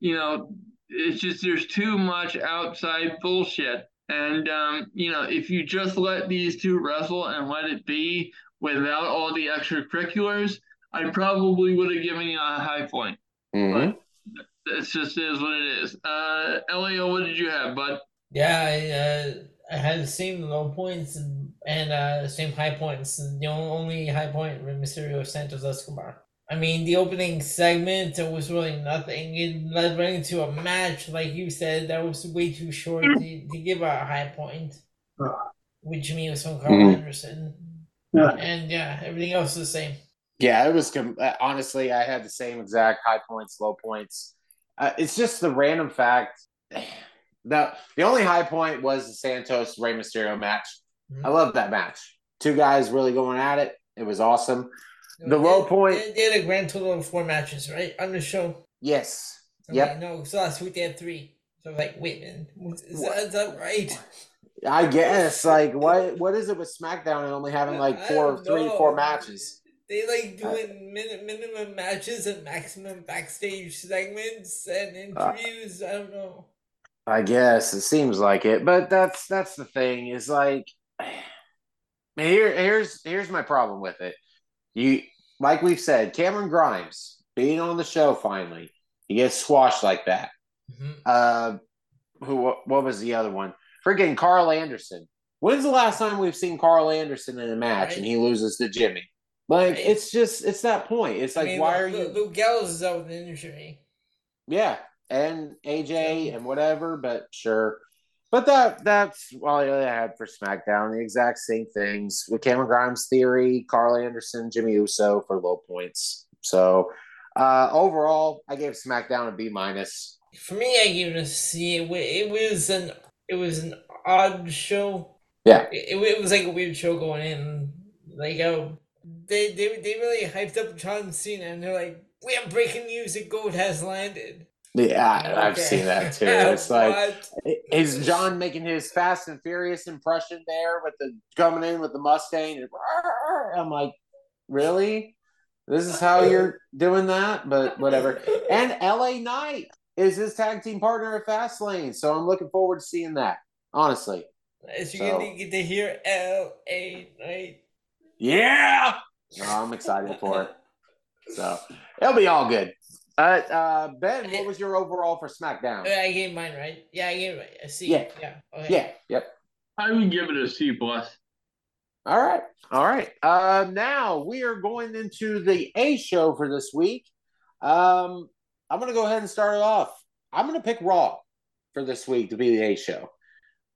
you know, it's just there's too much outside bullshit, and um, you know, if you just let these two wrestle and let it be without all the extracurriculars, I probably would have given you a high point. Mhm. It just is what it is. Uh, Elio, what did you have, bud? Yeah, I, uh, I had the same low points and, uh, same high points. The only high point was Mysterio Santos Escobar. I mean, the opening segment it was really nothing. It led right into a match, like you said, that was way too short to, to give a high point. Which me was from Karl Mhm. Anderson. Yeah. And yeah, everything else is the same. Yeah, it was com- uh, honestly. I had the same exact high points, low points. Uh, it's just the random fact. The the only high point was the Santos Rey Mysterio match. Mhm. I love that match. Two guys really going at it. It was awesome. The low point- They, had a grand total of four matches, right? On the show. Yes. I'm Yep. like, no, so last week they had three. So I was like, wait, man, is that, is that right? I guess like what what is it with SmackDown and only having like four, three, four matches? They like doing min- minimum matches and maximum backstage segments and Uh, interviews. I don't know. I guess it seems like it, but that's that's the thing is like here here's here's my problem with it. You like we've said, Cameron Grimes being on the show finally, he gets squashed like that. Mhm. Uh, who what was the other one? Freaking Karl Anderson. When's the last time we've seen Karl Anderson in a match and he loses to Jimmy? Like Right. it's just it's that point. It's like I mean, why are you? Luke Gallows is out with an injury. Yeah, and AJ and whatever, but sure. But that that's all I had for SmackDown. The exact same things with Cameron Grimes theory, Karl Anderson, Jimmy Uso for low points. So uh overall, I gave SmackDown a B minus. For me, I gave it a C. It, it was an it was an odd show. Yeah. It, it was like a weird show going in. Like oh, they they they really hyped up John Cena, and they're like, "We have breaking news: that Goat has landed." Yeah, I- I've seen that too. It's like is John making his Fast and Furious impression there with the coming in with the Mustang and I'm like, really? This is how you're doing that? But whatever. And LA Knight is his tag team partner at Fastlane, so I'm looking forward to seeing that. Honestly, As you So- get, to, get to hear L A Knight. yeah, no, I'm excited for it. So it'll be all good. Uh, uh, Ben, what was your overall for SmackDown? I gave mine right. Yeah, I gave it a C. Yeah. yeah. Okay. Yeah, yep. I would give it a C plus. All right. All right. Uh, now we are going into the A show for this week. Um, I'm going to go ahead and start it off. I'm going to pick Raw for this week to be the A show.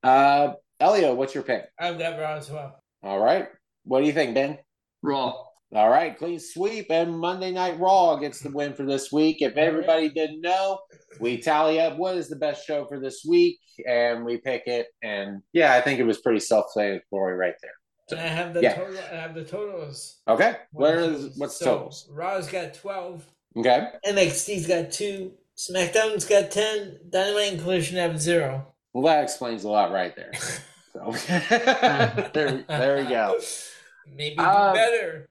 Uh, Elio, what's your pick? I've got Raw as well. All right. What do you think, Ben? Raw. All right. Clean sweep and Monday Night Raw gets the win for this week. If everybody didn't know, we tally up what is the best show for this week and we pick it. And yeah, I think it was pretty self explanatory right there. And I have the Yeah. total. I have the totals. Okay. What One, what's So, totals? Raw's got twelve. Okay. NXT's got two. SmackDown's got ten. Dynamite and Collision have zero. Well, that explains a lot right there. So there, there we go. Maybe Um, better.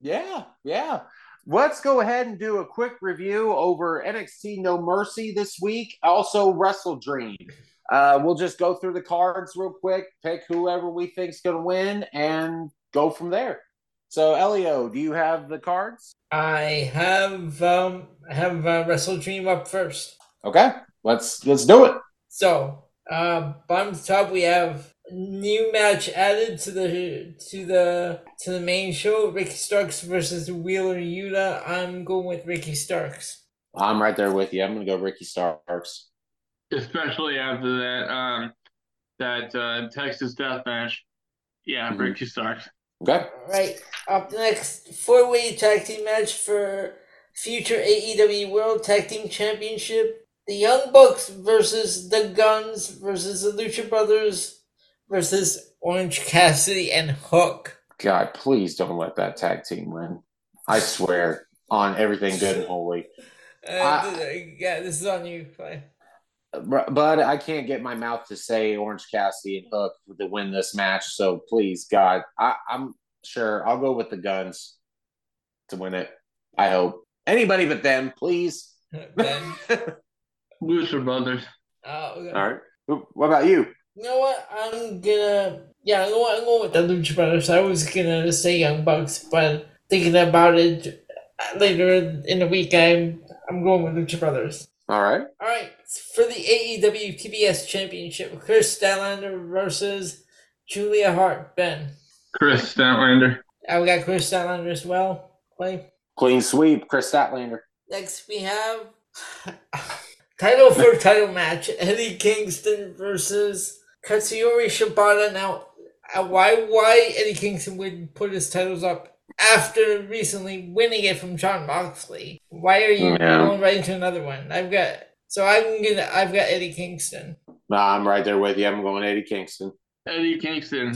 Yeah, yeah. Let's go ahead and do a quick review over NXT No Mercy this week. Also, Wrestle Dream. Uh, we'll just go through the cards real quick, pick whoever we think's going to win, and go from there. So, Elio, do you have the cards? I have um I have uh, Wrestle Dream up first. Okay, let's let's do it. So, uh, bottom to top, we have new match added to the to the to the main show: Ricky Starks versus Wheeler Yuta. I'm going with Ricky Starks. I'm right there with you. I'm going to go Ricky Starks. Especially after that um that uh, Texas death match. Yeah, Mhm. Ricky Starks. Okay. All right, up next, four-way tag team match for future AEW World Tag Team Championship. the Young Bucks versus the Guns versus the Lucha Brothers versus Orange Cassidy and Hook. God, please don't let that tag team win. I swear on everything good and holy. Uh, I- yeah, this is on you. Clay. But but I can't get my mouth to say Orange Cassidy and Hook to win this match. So please, God, I, I'm sure I'll go with the guns to win it. I hope anybody but them, please. Ben. Lucha Brothers. Uh, okay. All right. What about you? You know what? I'm gonna yeah, I'm going, I'm going with the Lucha Brothers. I was gonna say Young Bucks, but thinking about it uh, later in the week, I'm I'm going with Lucha Brothers. All right. All right, for the AEW TBS Championship, Kris Statlander versus Julia Hart. Ben, Kris Statlander. I got Kris Statlander as well. Clay. Clean sweep, Kris Statlander. Next we have title for title match: Eddie Kingston versus Katsuyori Shibata. Now, uh, why why Eddie Kingston would put his titles up after recently winning it from Jon Moxley? Why are you Yeah. going right into another one? I've got so I'm gonna I've got Eddie Kingston. Nah, I'm right there with you. I'm going Eddie Kingston. Eddie Kingston.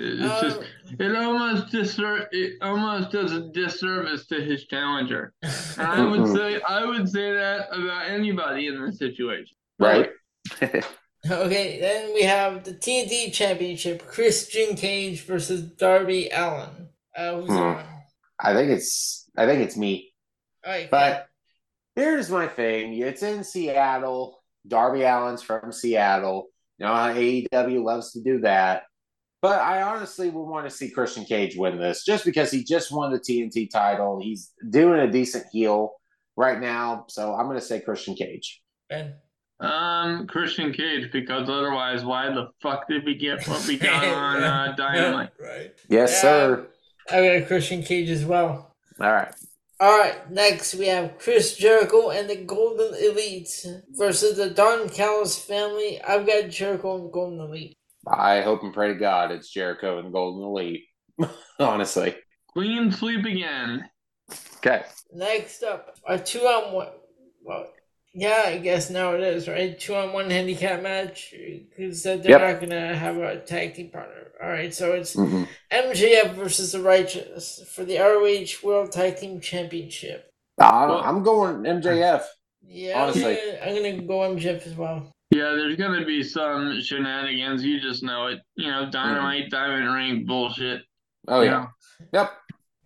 It's Um, just it almost disser- it almost does a disservice to his challenger. And I would Mhm. say I would say that about anybody in this situation. Right. Okay, then we have the TNT Championship: Christian Cage versus Darby Allin. Uh, who's Hmm. I think it's I think it's me. Right, But here's my thing. It's in Seattle. Darby Allin's from Seattle. You know how AEW loves to do that. But I honestly would want to see Christian Cage win this just because he just won the TNT title. He's doing a decent heel right now. So I'm going to say Christian Cage. Ben. Um, Christian Cage, because otherwise, why the fuck did we get what we got on uh, Dynamite? right. Yes, Yeah. sir. I got Christian Cage as well. All right. All right, next we have Chris Jericho and the Golden Elite versus the Don Callis family. I've got Jericho and Golden Elite. I hope and pray to God it's Jericho and Golden Elite. Honestly. Clean sweep again. Okay. Next up, a two on one. Well, yeah, I guess now it is right. Two on one handicap match because they're Yep. not gonna have a tag team partner. All right, so it's Mhm. MJF versus the Righteous for the ROH World Tag Team Championship. I'm, Well- I'm going MJF. Yeah, Honestly. I'm gonna, I'm gonna go MJF as well. Yeah, there's gonna be some shenanigans. You just know it. You know, Dynamite, Diamond Ring bullshit. Oh, yeah. Yep.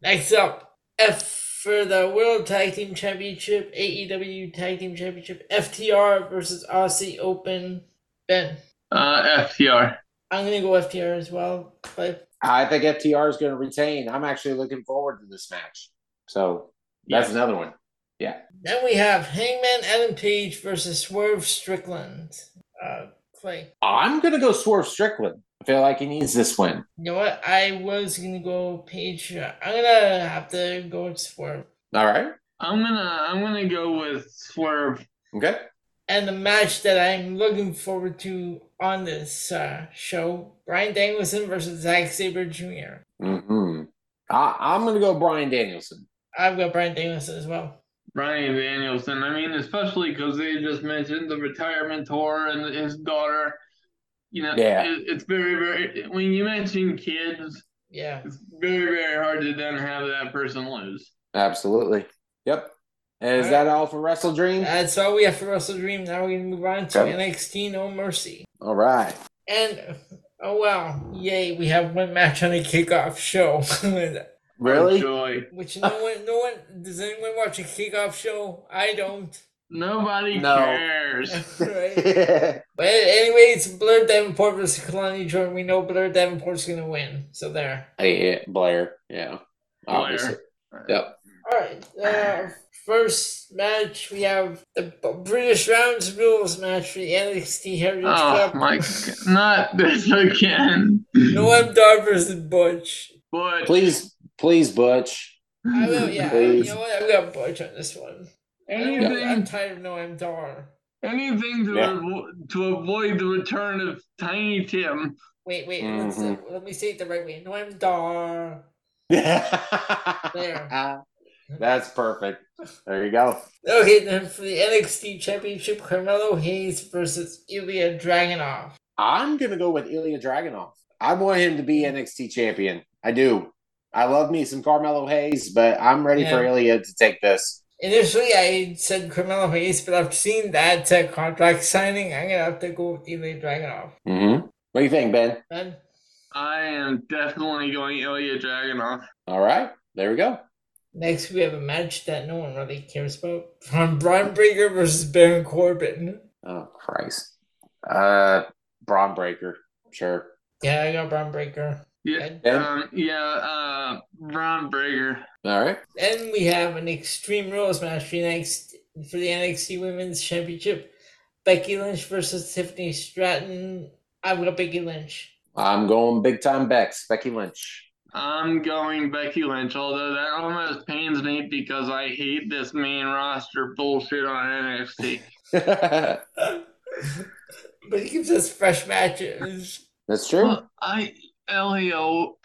Next up, F for the World Tag Team Championship, AEW Tag Team Championship, FTR versus Aussie Open. Ben, Uh, FTR. I'm gonna go FTR as well, but I think FTR is going to retain. I'm actually looking forward to this match. So that's Yes. another one. Yeah. Then we have Hangman Adam Page versus Swerve Strickland. Uh, Clay. I'm going to go Swerve Strickland. I feel like he needs this win. You know what? I was gonna go Page. I'm gonna have to go with Swerve. All right. I'm gonna I'm gonna go with Swerve. Okay. And the match that I'm looking forward to on this uh, show: Bryan Danielson versus Zack Sabre Jr. hmm I, I'm going to go Bryan Danielson. I've got Bryan Danielson as well. Bryan Danielson. I mean, especially because they just mentioned the retirement tour and his daughter. You know, Yeah. it, it's very, very. When you mention kids, Yeah. it's very, very hard to then have that person lose. Absolutely. Yep. And is All that all for WrestleDream? That's all we have for WrestleDream. Now we're gonna move on to Okay. NXT No Mercy. All right. And oh wow, yay! We have one match on a kickoff show. Really? Joy. Which no one, no one does anyone watch a kickoff show? I don't. Nobody No. cares. right. But anyway, it's Blair Davenport versus Kelani Jordan. We know Blair Davenport's gonna win. So there. yeah, Blair. Yeah. Obviously. Yep. All right. Uh, first match we have the British Rounds Rules match for the NXT Heritage Oh Cup. my god, not this again. Noam Dar versus Butch. But Please, please, Butch. I will, yeah. Please. You know what? I've got Butch on this one. I don't- I'm anything, tired of Noam Dar. anything to Yeah. avo- to avoid the return of Tiny Tim. Wait, wait. Let's, uh, let me say it the right way. Noam Dar. there. That's perfect. There you go. Okay, then for the NXT Championship, Carmelo Hayes versus Ilya Dragunov. I'm gonna go with Ilya Dragunov. I want him to be NXT champion. I do. I love me some Carmelo Hayes, but I'm ready for Yeah. Ilya to take this. Initially, I said Carmelo Hayes, but I've seen that uh, contract signing. I'm gonna have to go with Ilya Dragunov. Mm-hmm. What do you think, Ben? Ben, I am definitely going Ilya Dragunov. All right, there we go. next we have a match that no one really cares about: from Bron Breakker versus Baron Corbin. Oh Christ. Uh, Bron Breakker. Sure. Yeah, I got Bron Breakker. Yeah, Ben? um, yeah, uh, Bron Breakker. All right. Then we have an Extreme Rules match for the, NXT, for the NXT Women's Championship. Becky Lynch versus Tiffany Stratton. I've got Becky Lynch. I'm going big time Bex. Becky Lynch. I'm going Becky Lynch, although that almost pains me because I hate this main roster bullshit on NXT. But he gives us fresh matches. That's true. Well, I, Elio,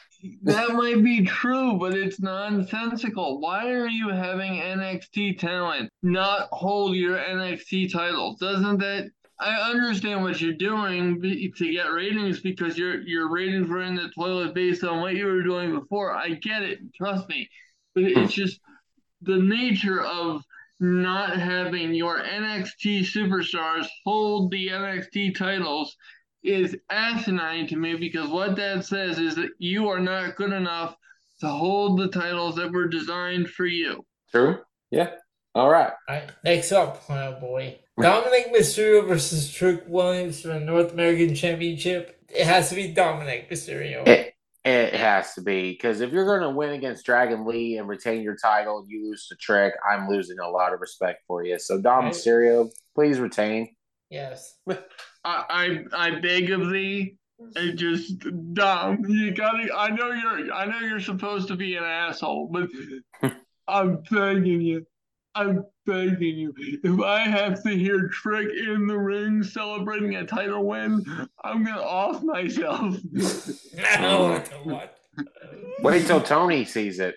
that might be true, but it's nonsensical. Why are you having NXT talent not hold your NXT titles? Doesn't that? I understand what you're doing to get ratings because your your ratings were in the toilet based on what you were doing before. I get it, trust me, but it's hmm. just the nature of not having your NXT superstars hold the NXT titles is asinine to me because what that says is that you are not good enough to hold the titles that were designed for you. True. Yeah. All right. Alright, next up, oh boy. Dominic Mysterio versus Trick Williams for the North American Championship. It has to be Dominic Mysterio. It, it has to be because if you're going to win against Dragon Lee and retain your title you lose to Trick, I'm losing a lot of respect for you. So Dom Right. Mysterio, please retain. Yes. I I, I beg of thee. It just dumb. you gotta. I know you're. I know you're supposed to be an asshole, but I'm begging you. I'm begging you. If I have to hear Trick in the ring celebrating a title win, I'm gonna off myself. No, what? Wait till Tony sees it.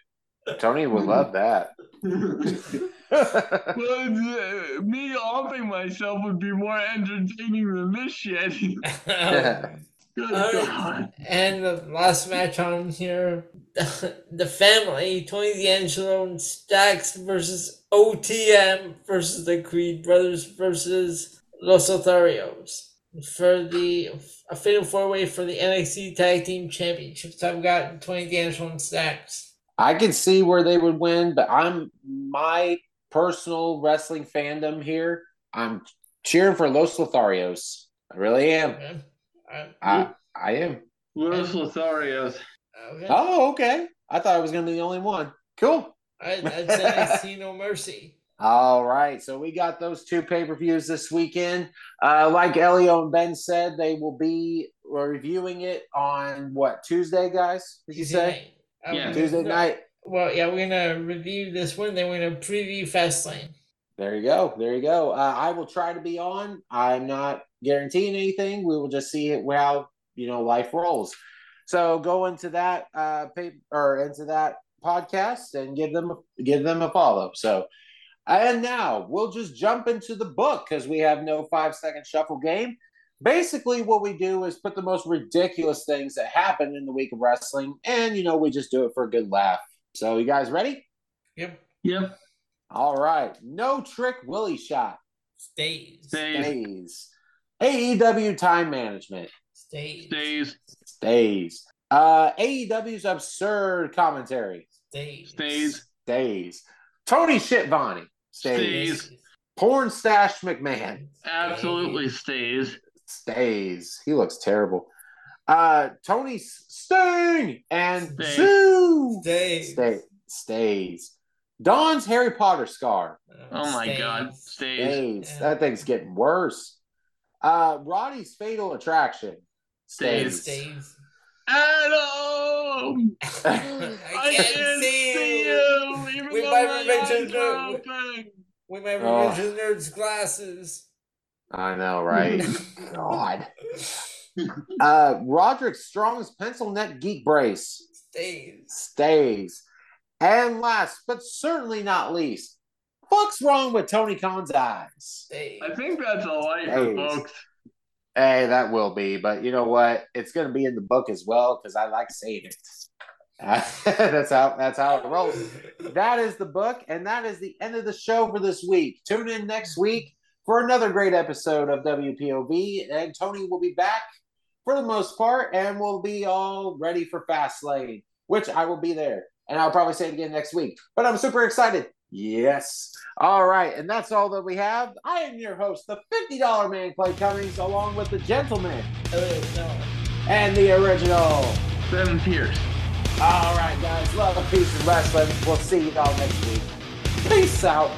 Tony would love that. But uh, me offing myself would be more entertaining than this shit. Good Alright. And the last match on here, the family, Tony D'Angelo and Stacks versus OTM versus the Creed Brothers versus Los Lotharios for the a fatal four way for the NXT Tag Team Championships. I've got Tony D'Angelo and Stacks. I can see where they would win, but I'm my personal wrestling fandom here. I'm cheering for Los Lotharios. I really am. Okay. Alright. I, I am. Los Lotharios. Okay. Oh, okay. I thought I was going to be the only one. Cool. Alright, that's NXT No Mercy. All right. So we got those two pay per views this weekend. Uh, like Elio and Ben said, they will be reviewing it on what, Tuesday, guys? Did you Tuesday say? night. Yeah. Tuesday night. Well, yeah, we're gonna review this one. Then we're gonna preview Fastlane. There you go. There you go. Uh, I will try to be on. I'm not guaranteeing anything. We will just see it how you know life rolls. So go into that uh, pay, or into that podcast and give them give them a follow. So and now we'll just jump into the book because we have no five second shuffle game. Basically, what we do is put the most ridiculous things that happen in the week of wrestling, and you know we just do it for a good laugh. So you guys ready? Yep. Yep. All right. No trick Willie shot. Stays. Stays. Stays. AEW time management. Stays. Stays. Stays. Uh, AEW's absurd commentary. Stays. Stays. Stays. Tony Shitvani. Stays. Stays. Porn stash McMahon. Absolutely stays. Stays. He looks terrible. Uh, Tony Sting and Stays. Sue. Stays. Stay, stays. Dawn's Harry Potter scar. Oh my God. Stays. Stays. Stays. That thing's getting worse. Uh, Roddy's Fatal Attraction. Stays. Stays. Adam! I I can't see you. even With though my my revenge eyes is are good. open. With my Oh. Revenge Nerds glasses. I know, right? God. Uh, Roderick's strongest pencil neck geek brace Stays. stays. And last, but certainly not least, what's wrong with Tony Khan's eyes? Hey, I think that's a life, Hey. folks. Hey, that will be, but you know what? It's going to be in the book as well because I like saying it. that's how that's how it rolls. That is the book, and that is the end of the show for this week. Tune in next week for another great episode of WPOV, and Tony will be back for the most part, and we'll be all ready for Fastlane, which I will be there, and I'll probably say it again next week. But I'm super excited. Yes. All right, and that's all that we have. I am your host, the $50 man, Clay Cummings, along with the gentleman and the original. Seven Pierce. All right, guys. Love, peace, and wrestling. We'll see you all next week. Peace out.